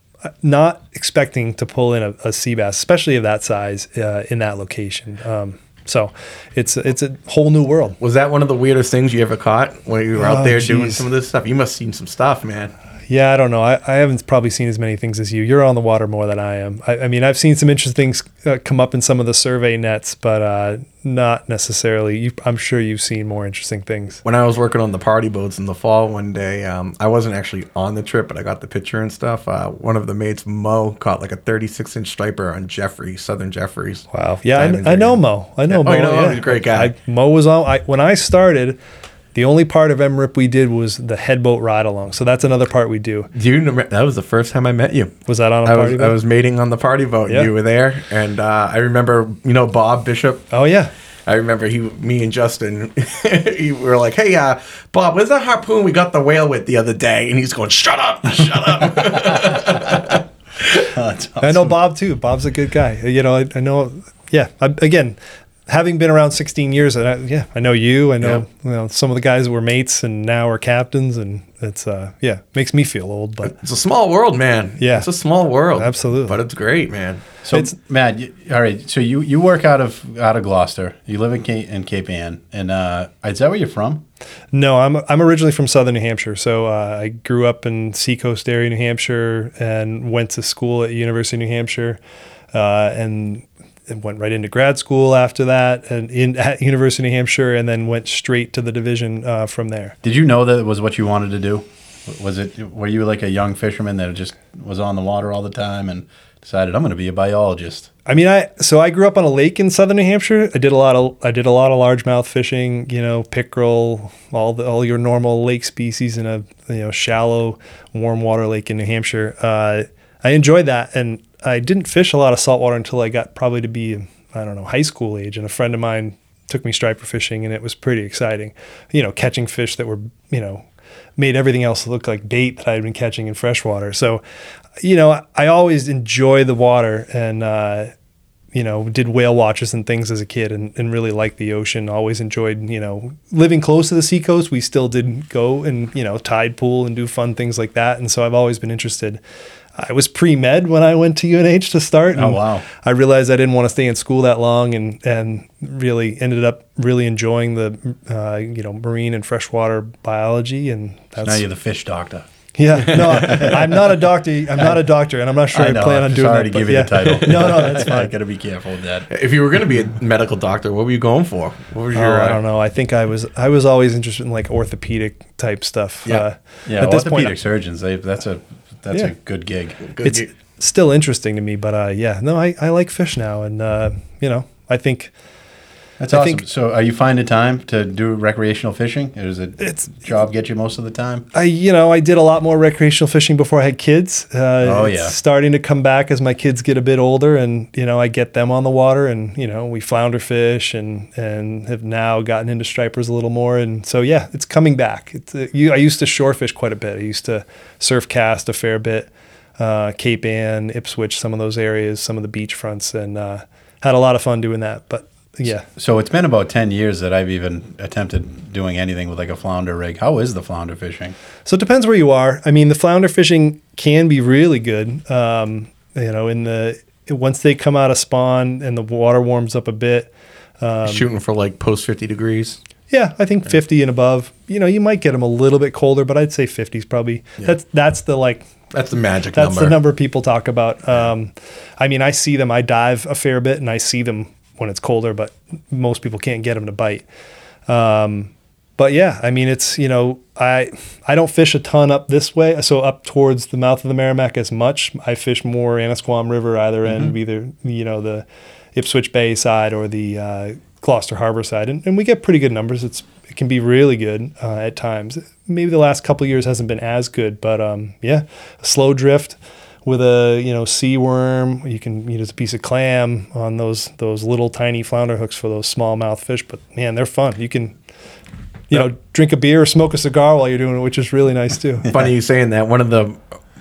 Not expecting to pull in a, a sea bass, especially of that size, uh, in that location. Um, so, it's it's a whole new world. Was that one of the weirdest things you ever caught when you were out Oh, there doing some of this stuff? You must have seen some stuff, man. Yeah, I don't know. I, I haven't probably seen as many things as you. You're on the water more than I am. I, I mean, I've seen some interesting things uh, come up in some of the survey nets, but uh, not necessarily. You, I'm sure you've seen more interesting things. When I was working on the party boats in the fall one day, um, I wasn't actually on the trip, but I got the picture and stuff. Uh, one of the mates, Mo, caught like a 36 inch striper on Jeffrey, Southern Jeffries. Wow. Yeah, I, I know. Mo. I know Yeah. Mo. Oh, you know yeah. He's a great guy. I, Mo was on. I, when I started, the only part of MRIP we did was the headboat ride along. So that's another part we do. Do you remember? That was the first time I met you. Was that on a I party was, I was mating on the party boat. Yeah. and You were there, and uh, I remember, you know, Bob Bishop. oh yeah. I remember he, me and Justin, we were like, "Hey, uh, Bob, where's that harpoon we got the whale with the other day?" And he's going, "Shut up, shut up." That's I know Bob too. Bob's a good guy. You know, I, I know. Yeah. I, again, having been around 16 years, and I, yeah, I know you. I know, you know some of the guys were mates and now are captains, and it's uh, yeah, makes me feel old. But It's a small world, man. Yeah. it's a small world. Absolutely. but it's great, man. So It's- Matt, you, all right. So you, you work out of out of Gloucester. You live in Cape, in Cape Ann, and uh, is that where you're from? no, I'm I'm originally from Southern New Hampshire, so uh, I grew up in Seacoast area, New Hampshire, and went to school at University of New Hampshire, uh, and. And went right into grad school after that, and in at University of New Hampshire, and then went straight to the division uh, from there. Did you know that it was what you wanted to do? Was it were you like a young fisherman that just was on the water all the time and decided I'm going to be a biologist? I mean, I so I grew up on a lake in southern New Hampshire. I did a lot of I did a lot of largemouth fishing. You know, pickerel, all the all your normal lake species in a you know shallow warm water lake in New Hampshire. Uh, I enjoyed that, and I didn't fish a lot of saltwater until I got probably to be I don't know high school age. And a friend of mine took me striper fishing, and it was pretty exciting. You know, catching fish that were you know made everything else look like bait that I had been catching in freshwater. So, you know, I always enjoy the water and, uh, you know, did whale watches and things as a kid and, and really liked the ocean. Always enjoyed, you know, living close to the seacoast. We still did go and, you know, tide pool and do fun things like that. And so I've always been interested. I was pre med when I went to UNH to start. Oh, wow. I realized I didn't want to stay in school that long, and and really ended up really enjoying the uh, you know marine and freshwater biology, and that's now you're the fish doctor. yeah. No, I'm not a doctor. I'm not a doctor, and I'm not sure I, know, plan on I'm doing sorry that. to give you yeah. the title. no, no, that's I fine. got to be careful with that. If you were going to be a medical doctor, what were you going for? What was Oh, your? I uh, don't know. I think I was I was always interested in like orthopedic type stuff. Yeah. Uh, Yeah, at this orthopedic point, surgeons. They, that's a that's Yeah. a good gig. Good it's gig. still interesting to me. But uh, yeah, no, I, I like fish now, and uh, you know, I think That's I awesome. think- so, are you finding time to do recreational fishing? Or does it It's- job get you most of the time? I, you know, I did a lot more recreational fishing before I had kids. Uh, Oh, it's yeah. starting to come back as my kids get a bit older, and you know, I get them on the water, and you know, we flounder fish, and and have now gotten into stripers a little more, and so yeah, it's coming back. It's uh, you, I used to shore fish quite a bit. I used to surf cast a fair bit, uh, Cape Ann, Ipswich, some of those areas, some of the beach fronts, and uh, had a lot of fun doing that. But yeah, So it's been about ten years that I've even attempted doing anything with like a flounder rig. How is the flounder fishing? So it depends where you are. I mean, the flounder fishing can be really good. Um, you know, in the once they come out of spawn and the water warms up a bit. Um, shooting for like post 50 degrees. Yeah, I think 50 and above. You know, you might get them a little bit colder, but I'd say 50 is probably that's that's the like That's the magic number. that's number. the number people talk about. Um, I mean, I see them. I dive a fair bit, and I see them when it's colder, but most people can't get them to bite. Um, but yeah, I mean, it's you know, I I don't fish a ton up this way, so up towards the mouth of the Merrimack as much. I fish more Annisquam River either end, of either you know the Ipswich Bay side or the uh, Gloucester Harbor side, and, and we get pretty good numbers. It's it can be really good uh, at times. Maybe the last couple of years hasn't been as good, but um, yeah, slow drift with a you know sea worm. You can use a piece of clam on those those little tiny flounder hooks for those smallmouth fish. But man, they're fun. You can you know drink a beer or smoke a cigar while you're doing it, which is really nice too. Funny you saying that. One of the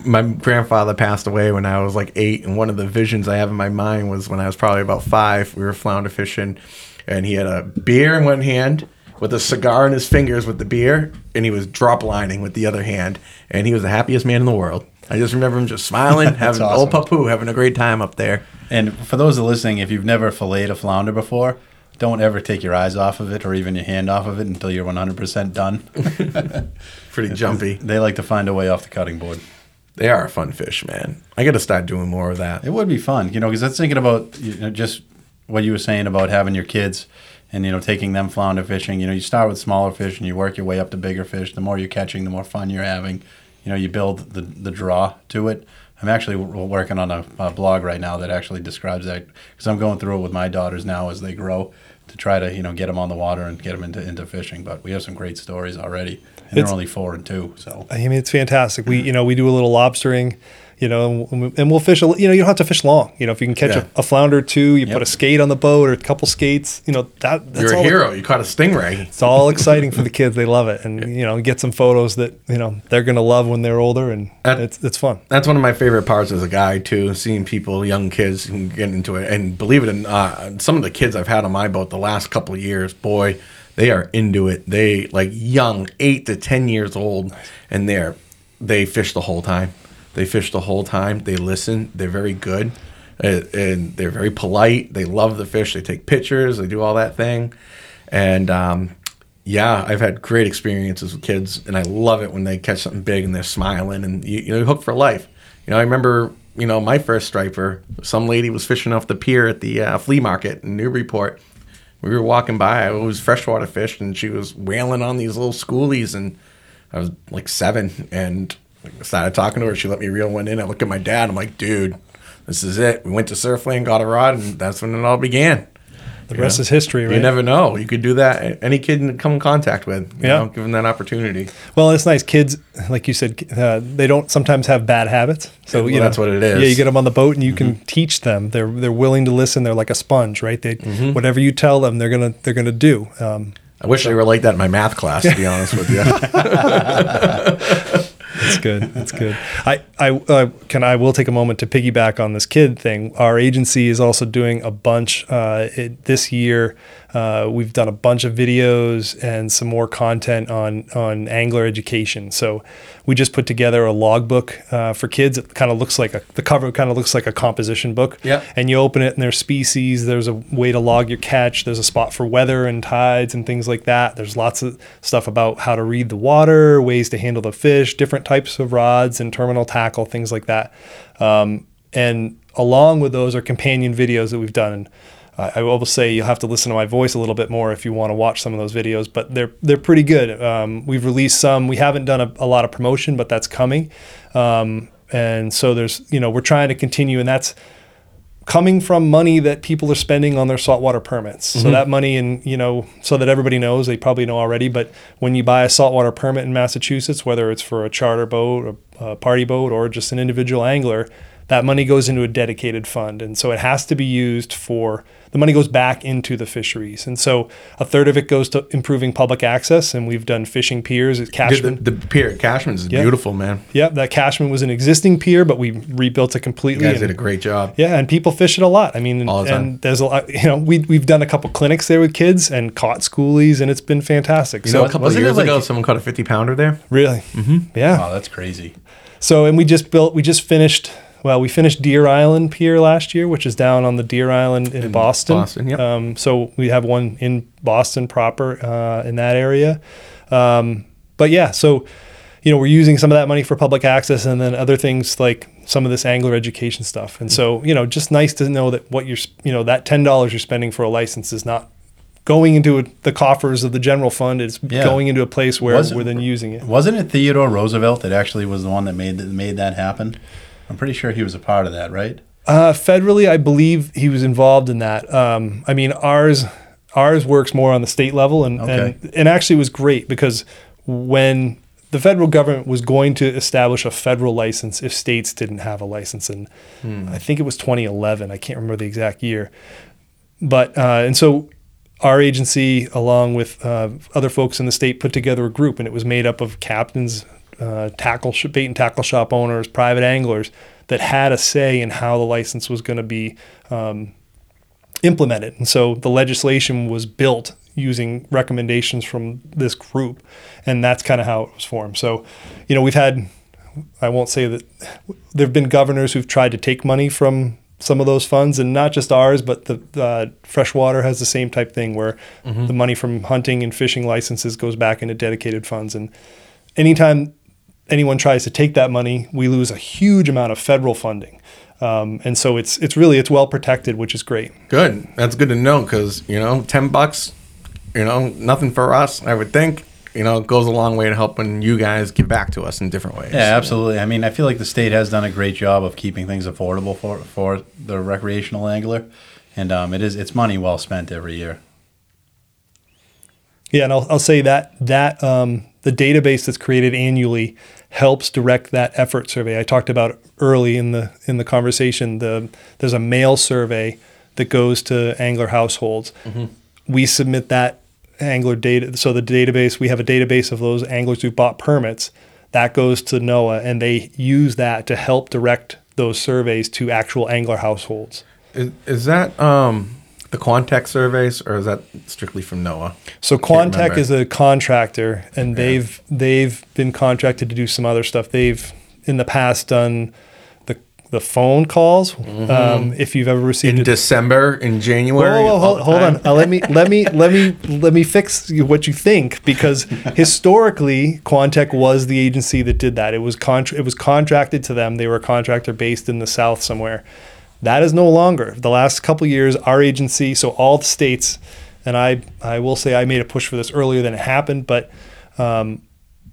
my grandfather passed away when I was like eight, and one of the visions I have in my mind was when I was probably about five. We were flounder fishing, and he had a beer in one hand with a cigar in his fingers with the beer, and he was drop lining with the other hand, and he was the happiest man in the world. I just remember him just smiling, having old papu, having a great time up there. And for those that are listening, if you've never filleted a flounder before, don't ever take your eyes off of it or even your hand off of it until you're 100% done. Pretty jumpy. They like to find a way off the cutting board. They are a fun fish, man. I got to start doing more of that. It would be fun, you know, because that's thinking about you know, just what you were saying about having your kids and, you know, taking them flounder fishing. You know, you start with smaller fish and you work your way up to bigger fish. The more you're catching, the more fun you're having. You know, you build the, the draw to it. I'm actually working on a, a blog right now that actually describes that because I'm going through it with my daughters now as they grow to try to, you know, get them on the water and get them into, into fishing. But we have some great stories already. And It's- they're only four and two. So I mean, it's fantastic. We, you know, we do a little lobstering. You know, and we- and we'll fish. A, you know, you don't have to fish long. You know, if you can catch Yeah. a, a flounder or two, you Yep. put a skate on the boat or a couple skates. You know, that that's You're a all hero. You caught a stingray. It's all exciting for the kids. They love it, and you know, get some photos that you know they're gonna love when they're older, and That- it's it's fun. That's one of my favorite parts as a guy too, seeing people, young kids, who get into it. And believe it or not, some of the kids I've had on my boat the last couple of years, boy, they are into it. They like young, eight to ten years old, and they're they fish the whole time. They fish the whole time. They listen. They're very good, and they're very polite. They love the fish. They take pictures. They do all that thing, and um, yeah, I've had great experiences with kids, and I love it when they catch something big and they're smiling and you, you know, hook for life. You know, I remember, you know, my first striper. Some lady was fishing off the pier at the uh, flea market in Newburyport. We were walking by. It was freshwater fish, and she was whaling on these little schoolies, and I was like seven, and I started talking to her. She let me reel one in. I look at my dad. I'm like, dude, this is it. We went to Surfland, got a rod, and that's when it all began. The rest is history, right? You never know. You could do that. Any kid can come in contact with, you Yeah. know, them that opportunity. Well, it's nice. Kids, like you said, uh, they don't sometimes have bad habits. So Well, you know, that's what it is. Yeah, you get them on the boat and you can teach them. They're they're willing to listen. They're like a sponge, right? They whatever you tell them, they're gonna they're gonna do. Um, I wish they were like that in my math class, to be honest with you. That's good. That's good. I I uh, can I will take a moment to piggyback on this kid thing. Our agency is also doing a bunch uh, it, this year. Uh, we've done a bunch of videos and some more content on on angler education. So we just put together a logbook uh, for kids. It kind of looks like a the cover kind of looks like a composition book. Yep. And you open it and there's species. There's a way to log your catch. There's a spot for weather and tides and things like that. There's lots of stuff about how to read the water, ways to handle the fish, different types of rods and terminal tackle, things like that. Um, and along with those are companion videos that we've done. And I will say you'll have to listen to my voice a little bit more if you want to watch some of those videos, but they're they're pretty good. Um, we've released some. We haven't done a, a lot of promotion, but that's coming. Um, and so there's you know we're trying to continue, and that's coming from money that people are spending on their saltwater permits. So that money, and you know, so that everybody knows, they probably know already. But when you buy a saltwater permit in Massachusetts, whether it's for a charter boat, a, a party boat, or just an individual angler, that money goes into a dedicated fund, and so it has to be used for. The money goes back into the fisheries, and so a third of it goes to improving public access. And we've done fishing piers at Did Cashman. the, the pier at Cashman's is Yeah. beautiful, man. Yep, that Cashman was an existing pier, but we rebuilt it completely. You guys and- did a great job. yeah, and people fish it a lot. I mean, All the time. and there's a lot. You know, we we've done a couple clinics there with kids and caught schoolies, and it's been fantastic. You so know, a couple of wasn't years like- ago, someone caught a 50 pounder there. really, mm-hmm. yeah. Wow, that's crazy. So, and we just built, we just finished. Well, we finished Deer Island Pier last year, which is down on the Deer Island in, Boston. Boston, yep. Um, so we have one in Boston proper uh, in that area. Um, but yeah, so you know we're using some of that money for public access, and then other things like some of this angler education stuff. And so you know, just nice to know that what you're, you know, that ten dollars you're spending for a license is not going into the coffers of the general fund. It's Yeah. going into a place where Was it- we're then using it. Wasn't it Theodore Roosevelt that actually was the one that made that made that happen? I'm pretty sure he was a part of that, right? Uh, federally, I believe he was involved in that. Um, I mean, ours ours works more on the state level, and Okay. and, and actually was great because when the federal government was going to establish a federal license if states didn't have a license, and I think it was 2011. I can't remember the exact year, but uh, and so our agency, along with uh, other folks in the state, put together a group, and it was made up of captains, uh, tackle sh- bait and tackle shop owners, private anglers that had a say in how the license was going to be um, implemented. And so the legislation was built using recommendations from this group, and that's kind of how it was formed. So, you know, we've had, I won't say that there have been governors who've tried to take money from some of those funds, and not just ours, but the uh, freshwater has the same type thing where the money from hunting and fishing licenses goes back into dedicated funds. And anytime anyone tries to take that money, we lose a huge amount of federal funding. Um, and so it's it's really it's well protected, which is great. Good. That's good to know because, you know, 10 bucks, you know, nothing for us, I would think. You know, it goes a long way to helping you guys give back to us in different ways. Yeah, absolutely. I mean, I feel like the state has done a great job of keeping things affordable for for the recreational angler, and um, it is it's money well spent every year. Yeah, and I'll, I'll say that that um, the database that's created annually helps direct that effort survey. I talked about early in the in the conversation. The there's a mail survey that goes to angler households. We submit that angler data. So the database we have a database of those anglers who bought permits. That goes to NOAA, and they use that to help direct those surveys to actual angler households. Is, is that um, the Quantec surveys, or is that strictly from NOAA? So Quantec is a contractor, and they've they've been contracted to do some other stuff. They've in the past done the the phone calls. Um, if you've ever received In a December, in January. Whoa, whoa, all hold, hold on. Uh, let me let me let me let me fix you- what you think because historically, Quantec was the agency that did that. It was contra- it was contracted to them. They were a contractor based in the south somewhere. That is no longer. The last couple of years, our agency, so all the states, and I I will say I made a push for this earlier than it happened, but um,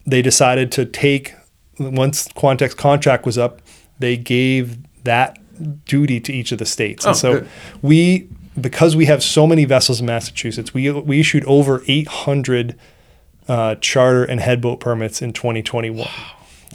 they decided to take once Quantec's contract was up, they gave that duty to each of the states. Oh, and so good. we because we have so many vessels in Massachusetts, we we issued over 800 uh, charter and headboat permits in 2021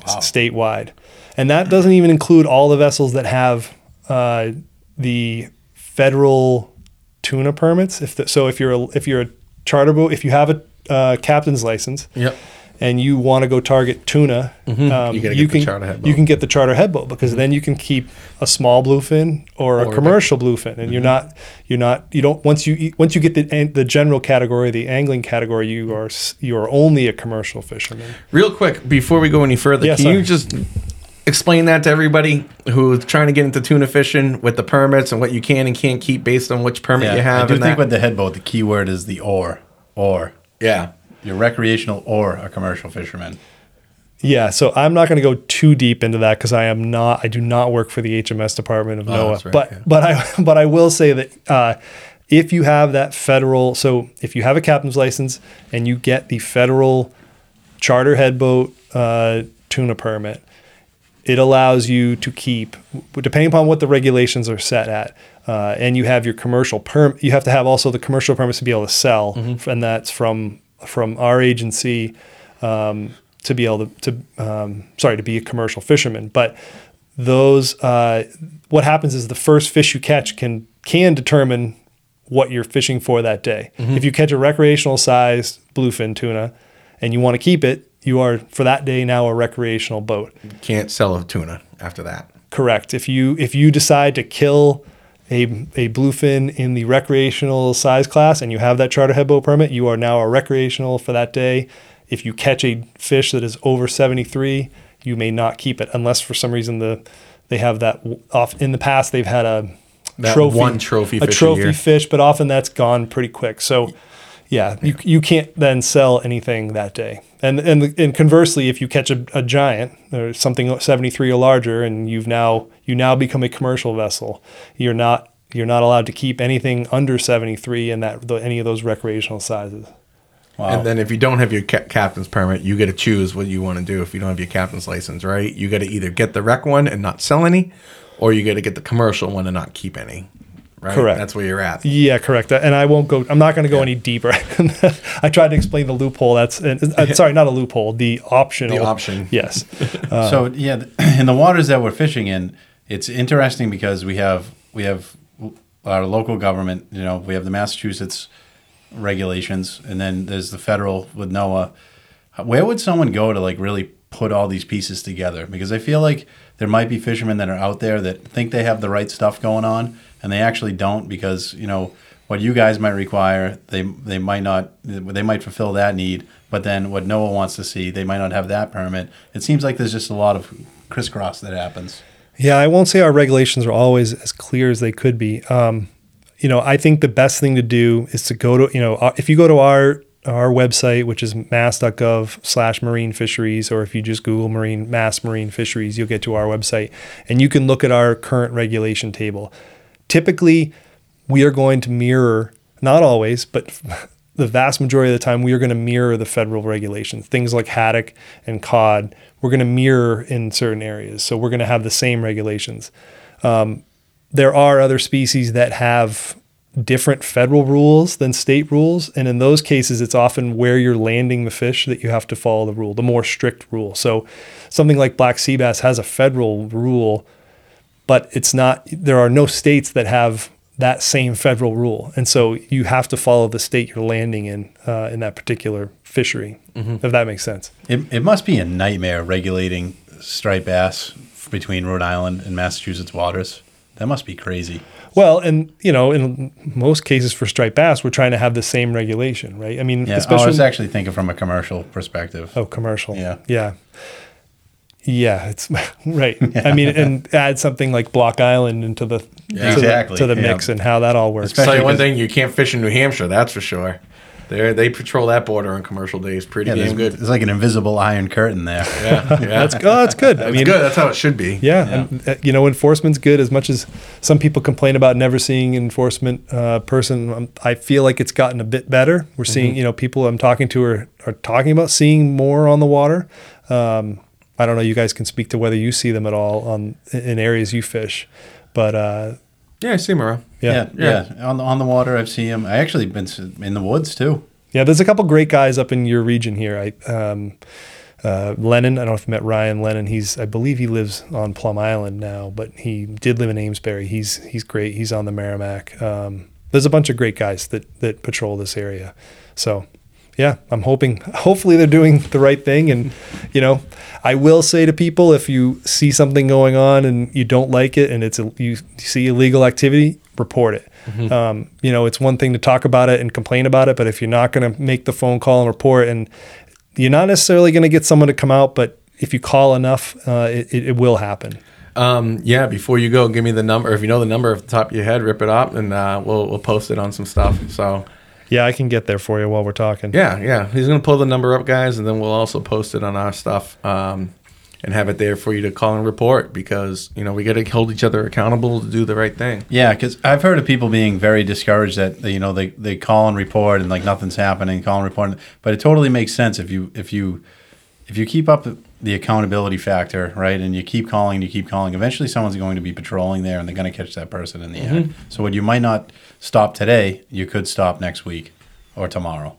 s- statewide, and that doesn't even include all the vessels that have uh, the federal tuna permits. If the, so, if you're a, if you're a charter boat, if you have a uh, captain's license, Yep. and you want to go target tuna, um, You the can you can get the charter headboat because then you can keep a small bluefin or, Or a a commercial bluefin, and you're not you're not you don't once you once you get the the general category, the angling category, you are you are only a commercial fisherman. Real quick, before we go any further, Yeah, can sorry. you just explain that to everybody who's trying to get into tuna fishing with the permits and what you can and can't keep based on which permit Yeah, you have? I do and think that? with the headboat, the key word is the or. Or. yeah. You're recreational or a commercial fisherman. Yeah, so I'm not going to go too deep into that because I am not. I do not work for the HMS Department of NOAA. right, but yeah. but I but I will say that uh, if you have that federal, so if you have a captain's license and you get the federal charter headboat uh, tuna permit, it allows you to keep, depending upon what the regulations are set at, uh, and you have your commercial perm. You have to have also the commercial permits to be able to sell, and that's from from our agency um, to be able to, to um, sorry to be a commercial fisherman. But those, uh, what happens is the first fish you catch can can determine what you're fishing for that day. If you catch a recreational sized bluefin tuna and you want to keep it, you are for that day now a recreational boat. Can't sell a tuna after that. Correct. If you if you decide to kill a, a bluefin in the recreational size class and you have that charter headboat permit, you are now a recreational for that day. If you catch a fish that is over 73, you may not keep it unless for some reason the they have that off in the past they've had a That trophy one trophy a fish a trophy year. fish, but often that's gone pretty quick. So yeah, you, you can't then sell anything that day. And and and conversely, if you catch a, a giant or something 73 or larger, and you've now you now become a commercial vessel, you're not you're not allowed to keep anything under 73 in that any of those recreational sizes. Wow. And then if you don't have your ca- captain's permit, you get to choose what you want to do if you don't have your captain's license, right? You got to either get the rec one and not sell any, or you got to get the commercial one and not keep any. Right? Correct. That's where you're at. Yeah, correct. And I won't go. I'm not going to go any deeper. I tried to explain the loophole. That's uh, sorry, not a loophole. The optional. The option. Yes. so yeah, in the waters that we're fishing in, it's interesting because we have we have our local government. You know, we have the Massachusetts regulations, and then there's the federal with NOAA. Where would someone go to like really put all these pieces together? Because I feel like there might be fishermen that are out there that think they have the right stuff going on, and they actually don't because you know what you guys might require, they they might not they might fulfill that need, but then what NOAA wants to see, they might not have that permit. It seems like there's just a lot of crisscross that happens. Yeah, I won't say our regulations are always as clear as they could be. Um, you know, I think the best thing to do is to go to, you know, if you go to our our website, which is mass.gov slash marine fisheries, or if you just Google marine mass marine fisheries, you'll get to our website and you can look at our current regulation table. Typically, we are going to mirror, not always, but the vast majority of the time, we are going to mirror the federal regulations. Things like haddock and cod, we're going to mirror in certain areas. So we're going to have the same regulations. Um, there are other species that have different federal rules than state rules. And in those cases, it's often where you're landing the fish that you have to follow the rule, the more strict rule. So something like black sea bass has a federal rule, but it's not, there are no states that have that same federal rule. And so you have to follow the state you're landing in uh, in that particular fishery, if that makes sense. It, it must be a nightmare regulating striped bass between Rhode Island and Massachusetts waters. That must be crazy. Well, and you know, in most cases for striped bass, we're trying to have the same regulation, right? I mean, Yeah, oh, I was actually thinking from a commercial perspective. oh, commercial. Yeah. yeah, yeah. It's right. I mean, and add something like Block Island into the Yeah. to Exactly, the, to the yeah. mix and how that all works. Especially tell you one 'cause- thing: you can't fish in New Hampshire. That's for sure. They they patrol that border on commercial days pretty Yeah, damn good. It's like an invisible iron curtain there. Yeah, yeah. That's oh, that's good. I That's mean, good. That's how it should be. Yeah, Yeah. And, uh, you know, enforcement's good. As much as some people complain about never seeing an enforcement uh, person, um, I feel like it's gotten a bit better. We're seeing, you know, people I'm talking to are, are talking about seeing more on the water. Um, I don't know. You guys can speak to whether you see them at all on in areas you fish, but uh, Yeah, I see him around. yeah, yeah, yeah. On the on the water, I've seen them. I actually been in the woods too. Yeah, there's a couple great guys up in your region here. I um, uh, Lennon. I don't know if you met Ryan Lennon. He's I believe he lives on Plum Island now, but he did live in Amesbury. He's he's great. He's on the Merrimack. Um, there's a bunch of great guys that that patrol this area. So yeah, I'm hoping hopefully they're doing the right thing. And you know, I will say to people if you see something going on and you don't like it and it's a, you see illegal activity, report it. Um, you know, it's one thing to talk about it and complain about it, but if you're not going to make the phone call and report, and you're not necessarily going to get someone to come out, but if you call enough, uh, it, it, it will happen. Um, yeah, before you go, give me the number. If you know the number off the top of your head, rip it up, and uh, we'll we'll post it on some stuff. So Yeah, I can get there for you while we're talking. yeah, yeah, he's gonna pull the number up, guys, and then we'll also post it on our stuff um, and have it there for you to call and report because you know we got to hold each other accountable to do the right thing. Yeah, because I've heard of people being very discouraged that you know they, they call and report and like nothing's happening, call and report. But it totally makes sense if you if you if you keep up the accountability factor, right, and you keep calling, you keep calling. Eventually, someone's going to be patrolling there, and they're going to catch that person in the end. So, what you might not stop today, you could stop next week or tomorrow.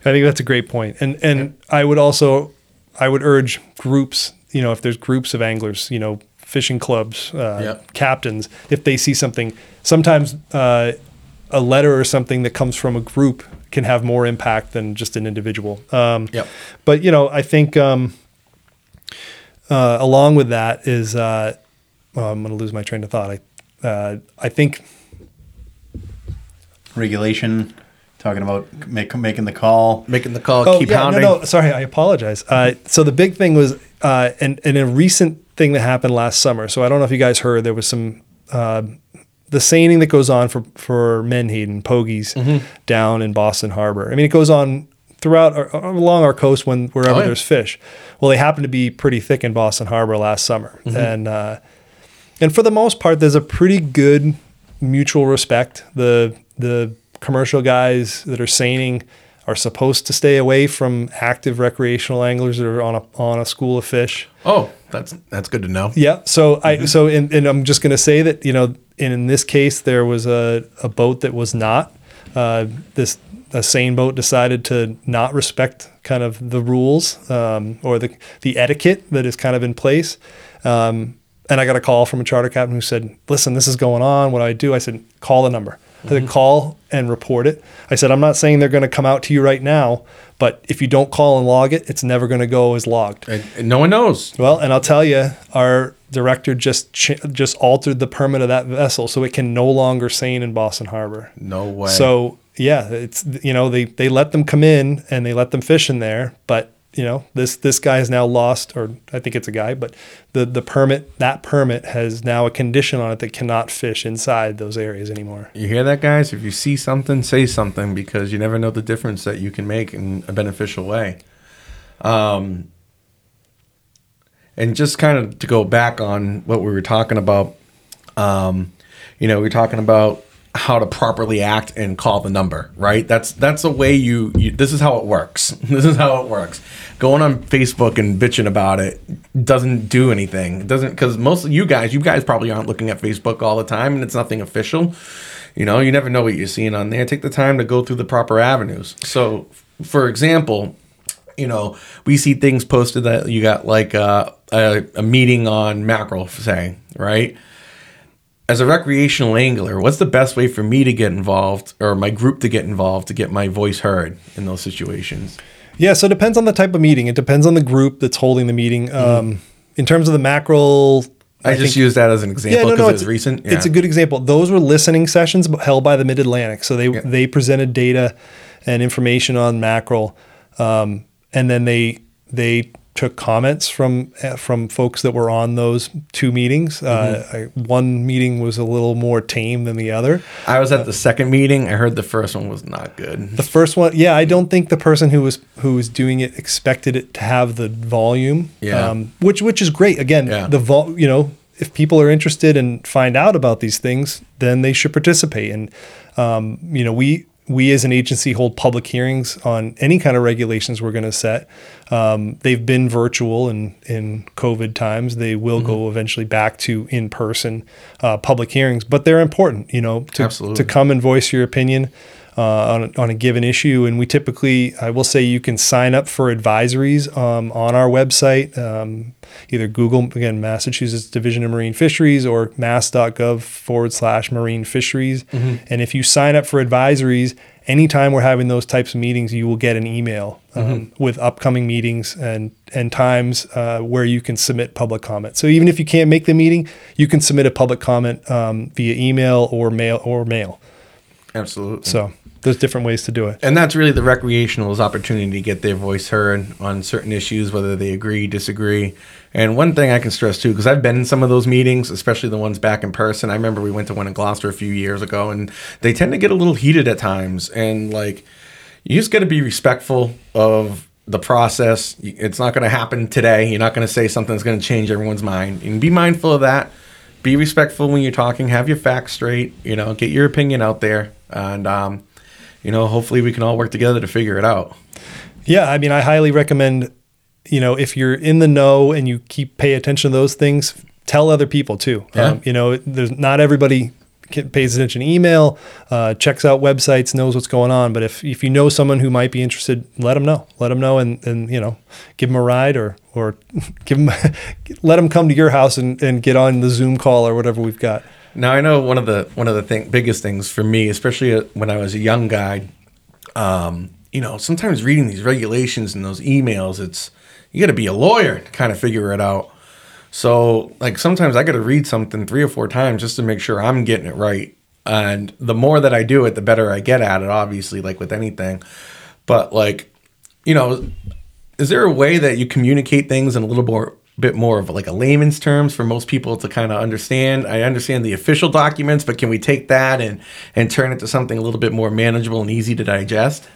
I think that's a great point. And and I would also I would urge groups, you know, if there's groups of anglers, you know, fishing clubs, uh, Yep. captains, if they see something, sometimes uh, a letter or something that comes from a group can have more impact than just an individual. Um, Yep. But you know, I think um, uh, along with that is uh, well, I'm going to lose my train of thought. I uh, I think Regulation, talking about make, making the call. Making the call, Oh keep yeah, pounding. no, no. Sorry, I apologize. Uh, so the big thing was, uh, and, and a recent thing that happened last summer. So I don't know if you guys heard there was some uh, the seining that goes on for for menhaden pogies Mm-hmm. down in Boston Harbor. I mean, it goes on throughout our, along our coast when wherever Oh, yeah. there's fish. Well, they happen to be pretty thick in Boston Harbor last summer, Mm-hmm. and uh, and for the most part, there's a pretty good mutual respect. The the commercial guys that are seining are supposed to stay away from active recreational anglers that are on a on a school of fish. Oh, that's that's good to know. Yeah. So Mm-hmm. I so and, and I'm just going to say that you know in, in this case there was a, a boat that was not uh, this a seine boat decided to not respect kind of the rules um, or the the etiquette that is kind of in place. Um, and I got a call from a charter captain who said, "Listen, this is going on. What do I do?" I said, "Call the number." I said, "Call and report it." I said, "I'm not saying they're going to come out to you right now, but if you don't call and log it, it's never going to go as logged." And, and no one knows. Well, and I'll tell you, our director just ch- just altered the permit of that vessel, so it can no longer sail in Boston Harbor. No way. So yeah, it's you know they they let them come in and they let them fish in there, but you know this this guy has now lost, or I think it's a guy, but the the permit that permit has now a condition on it that cannot fish inside those areas anymore. You hear that, guys? If you see something, say something because you never know the difference that you can make in a beneficial way. Um, and just kind of to go back on what we were talking about, um, you know, we are talking about how to properly act and call the number, right? That's that's the way you, you. This is how it works. This is how it works. Going on Facebook and bitching about it doesn't do anything. It doesn't because most of you guys, you guys probably aren't looking at Facebook all the time, and it's nothing official. You know, you never know what you're seeing on there. Take the time to go through the proper avenues. So, for example, you know, we see things posted that you got like uh, a, a meeting on mackerel, say, right? As a recreational angler, what's the best way for me to get involved or my group to get involved to get my voice heard in those situations? Yeah, so it depends on the type of meeting. It depends on the group that's holding the meeting. Mm-hmm. Um, in terms of the mackerel, I, just use that as an example because it was it's, recent. It's a good example. Those were listening sessions held by the Mid Atlantic. So they Yeah. they presented data and information on mackerel, um, and then they they took comments from uh, from folks that were on those two meetings. Uh, I, one meeting was a little more tame than the other. I was at the second meeting. I heard the first one was not good. The first one, yeah, I don't think the person who was who was doing it expected it to have the volume. Yeah. Um, which which is great. Again, Yeah. the vol, you know, if people are interested and find out about these things, then they should participate. And um, you know, we we as an agency hold public hearings on any kind of regulations we're going to set. Um, they've been virtual in in COVID times. They will Mm-hmm. go eventually back to in person uh, public hearings, but they're important. You know, to Absolutely. to come and voice your opinion uh, on, a, on a given issue. And we typically, I will say, you can sign up for advisories um, on our website, um, either Google, again, Massachusetts Division of Marine Fisheries or mass.gov forward slash marine fisheries. And if you sign up for advisories, anytime we're having those types of meetings, you will get an email um, with upcoming meetings and and times uh, where you can submit public comment. So even if you can't make the meeting, you can submit a public comment um, via email or mail or mail. Absolutely. So there's different ways to do it. And that's really the recreational's opportunity to get their voice heard on certain issues, whether they agree, disagree. And one thing I can stress too, because I've been in some of those meetings, especially the ones back in person. I remember we went to one in Gloucester a few years ago, and they tend to get a little heated at times. And like, you just got to be respectful of the process. It's not going to happen today. You're not going to say something that's going to change everyone's mind. And be mindful of that. Be respectful when you're talking. Have your facts straight. You know, get your opinion out there, and um, you know, hopefully we can all work together to figure it out. Yeah, I mean, I highly recommend, you know, if you're in the know and you keep pay attention to those things, tell other people too. Yeah. Um, you know, there's not everybody pays attention to email, uh, checks out websites, knows what's going on. But if, if you know someone who might be interested, let them know. Let them know, and and you know, give them a ride or or give them let them come to your house and, and get on the Zoom call or whatever we've got. Now I know one of the one of the thing, biggest things for me, especially uh, when I was a young guy, um, you know, sometimes reading these regulations and those emails, it's you got to be a lawyer to kind of figure it out. So like sometimes I got to read something three or four times just to make sure I'm getting it right. And the more that I do it, the better I get at it. Obviously, like with anything, but like you know, is there a way that you communicate things in a little more bit more of like a layman's terms for most people to kind of understand i understand the official documents but can we take that and and turn it to something a little bit more manageable and easy to digest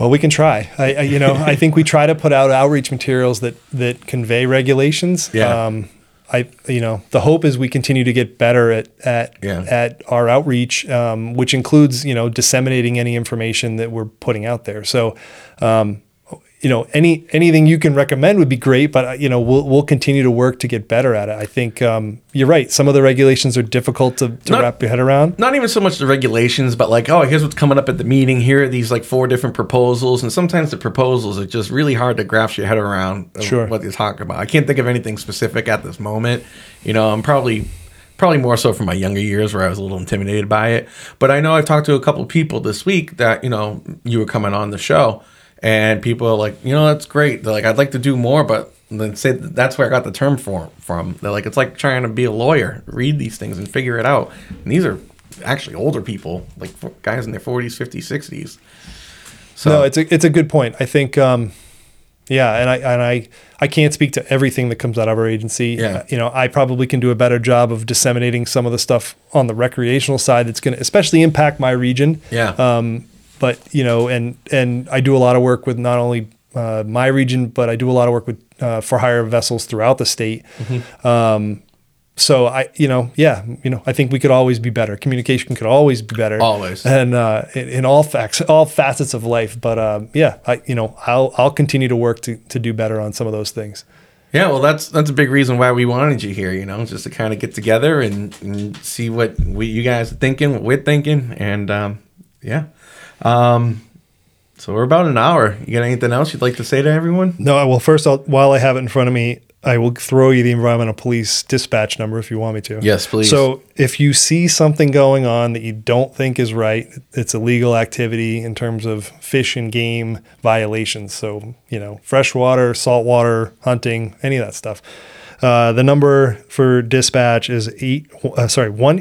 Well, we can try. I, I you know, I think we try to put out outreach materials that that convey regulations. Yeah. Um, I, you know, the hope is we continue to get better at at Yeah. at our outreach, um, which includes you know disseminating any information that we're putting out there. So, um, you know, any anything you can recommend would be great. But uh, you know, we'll we'll continue to work to get better at it. I think um, you're right. Some of the regulations are difficult to, to Not- wrap your head around. not even so much the regulations but like oh here's what's coming up at the meeting here are these like four different proposals and sometimes the proposals are just really hard to grasp your head around Sure. what you're talking about i can't think of anything specific at this moment you know i'm probably probably more so from my younger years where i was a little intimidated by it but i know i've talked to a couple people this week that you know you were coming on the show and people are like you know that's great they're like i'd like to do more but then say that's where i got the term for, from they're like it's like trying to be a lawyer read these things and figure it out and these are actually older people like guys in their 40s 50s 60s so no, it's a it's a good point. I think, um, yeah, and I and I I can't speak to everything that comes out of our agency. Yeah. Uh, you know, I probably can do a better job of disseminating some of the stuff on the recreational side that's going to especially impact my region. yeah Um, but you know, and and I do a lot of work with not only uh, my region, but I do a lot of work with uh, for hire vessels throughout the state. Um, so I, you know, yeah, you know, I think we could always be better. Communication could always be better, Always. and uh, in, in all facts, all facets of life. But um, yeah, I, you know, I'll I'll continue to work to to do better on some of those things. Yeah, well, that's that's a big reason why we wanted you here. You know, just to kind of get together and, and see what we, you guys are thinking, what we're thinking, and um, yeah. Um, so we're about an hour. You got anything else you'd like to say to everyone? No, well, first, I'll, while I have it in front of me, I will throw you the environmental police dispatch number if you want me to. Yes, please. So if you see something going on that you don't think is right, it's illegal activity in terms of fish and game violations. So, you know, freshwater, saltwater, hunting, any of that stuff. Uh, the number for dispatch is eight. Uh, sorry, one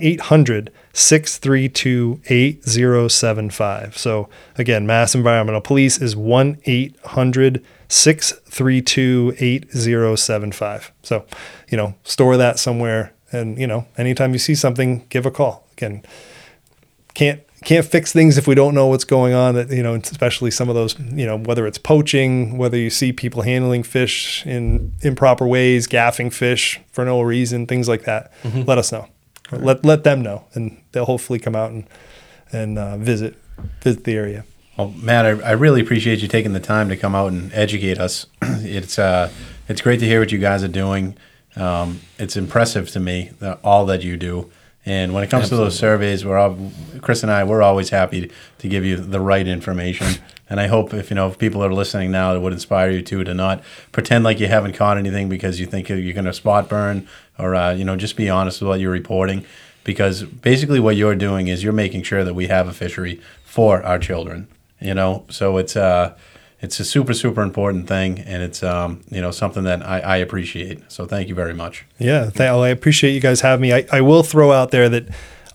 632 8075 So again, Mass Environmental Police is one 800 632 8075 So you know, store that somewhere, and you know, anytime you see something, give a call. Again, can't can't fix things if we don't know what's going on that you know especially some of those you know whether it's poaching whether you see people handling fish in improper ways gaffing fish for no reason things like that let us know Right. let let them know and they'll hopefully come out and and uh, visit visit the area Well, Matt, I, I really appreciate you taking the time to come out and educate us. it's uh, it's great to hear what you guys are doing. Um, it's impressive to me that all that you do. And when it comes to those surveys, we're all, Chris and I, we're always happy to give you the right information. And I hope if you know if people are listening now, it would inspire you to to not pretend like you haven't caught anything because you think you're going to spot burn, or uh, you know just be honest with what you're reporting. Because basically, what you're doing is you're making sure that we have a fishery for our children you know so it's uh it's a super super important thing and it's um you know something that i, I appreciate so thank you very much Yeah, th- I appreciate you guys having me. I, I will throw out there that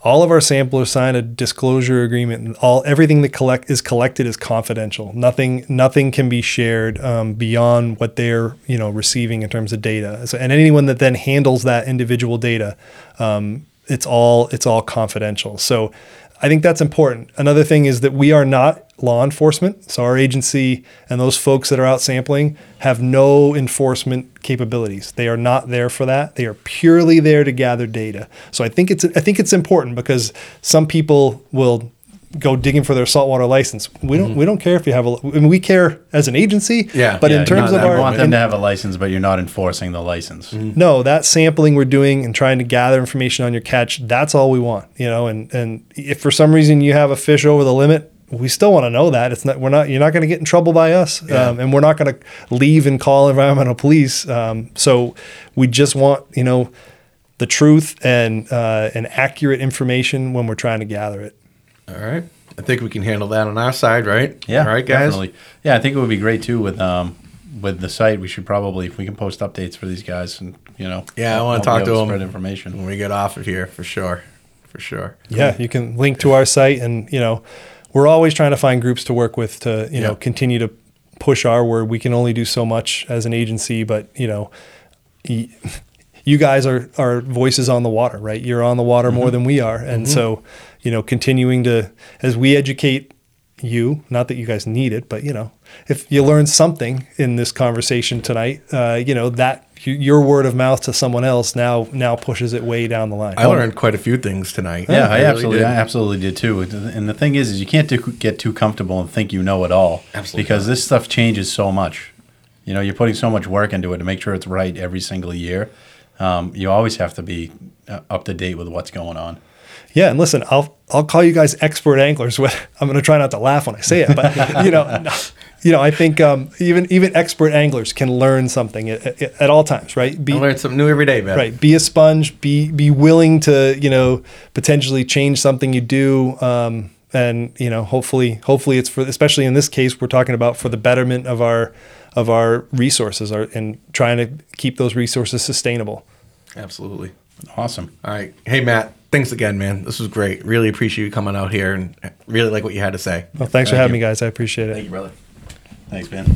all of our samplers sign a disclosure agreement, and all everything that collect is collected is confidential. Nothing nothing can be shared um, beyond what they're you know receiving in terms of data. So, and anyone that then handles that individual data, um, it's all it's all confidential. So. I think that's important. Another thing is that we are not law enforcement. So our agency and those folks that are out sampling have no enforcement capabilities. They are not there for that. They are purely there to gather data. So I think it's I think it's important because some people will go digging for their saltwater license. We don't we don't care if you have a I mean, we care as an agency. Yeah. But Yeah, in terms you of our you want them to have a license but you're not enforcing the license no, that sampling we're doing and trying to gather information on your catch, that's all we want, you know, and and if for some reason you have a fish over the limit, we still want to know that. It's not we're not you're not going to get in trouble by us. Um, and we're not going to leave and call environmental police. Um, so we just want, you know, the truth and uh, and accurate information when we're trying to gather it. All right. I think we can handle that on our side, right? yeah All right, guys. definitely yeah i think it would be great too with um with the site we should probably if we can post updates for these guys and you know Yeah, I want to talk to them spread information when we get off of here for sure. For sure. Yeah, you can link to our site, and you know, we're always trying to find groups to work with to you know continue to push our word. We can only do so much as an agency, but you know, you guys are are voices on the water, right? You're on the water more than we are, and so you know, continuing to as we educate you, not that you guys need it, but you know, if you learn something in this conversation tonight, uh, you know that your word of mouth to someone else now now pushes it way down the line. I learned quite a few things tonight. Yeah, I, really absolutely, did. I absolutely did too. And the thing is, is you can't do, get too comfortable and think you know it all. Absolutely because not. this stuff changes so much. You know, you're putting so much work into it to make sure it's right every single year. Um, you always have to be uh, up to date with what's going on. Yeah, and listen, I'll I'll call you guys expert anglers. I'm going to try not to laugh when I say it, but you know, you know, I think um, even even expert anglers can learn something at, at, at all times, right? Be I learn something new every day, man. right, be a sponge, be be willing to you know potentially change something you do, um, and you know, hopefully hopefully it's for especially in this case we're talking about for the betterment of our of our resources, our, and trying to keep those resources sustainable. Absolutely. Awesome. All right. Hey, Matt. Thanks again, man. This was great. Really appreciate you coming out here and really like what you had to say. Well, thanks for having you. me, guys. I appreciate it. Thank you, brother. Thanks, man.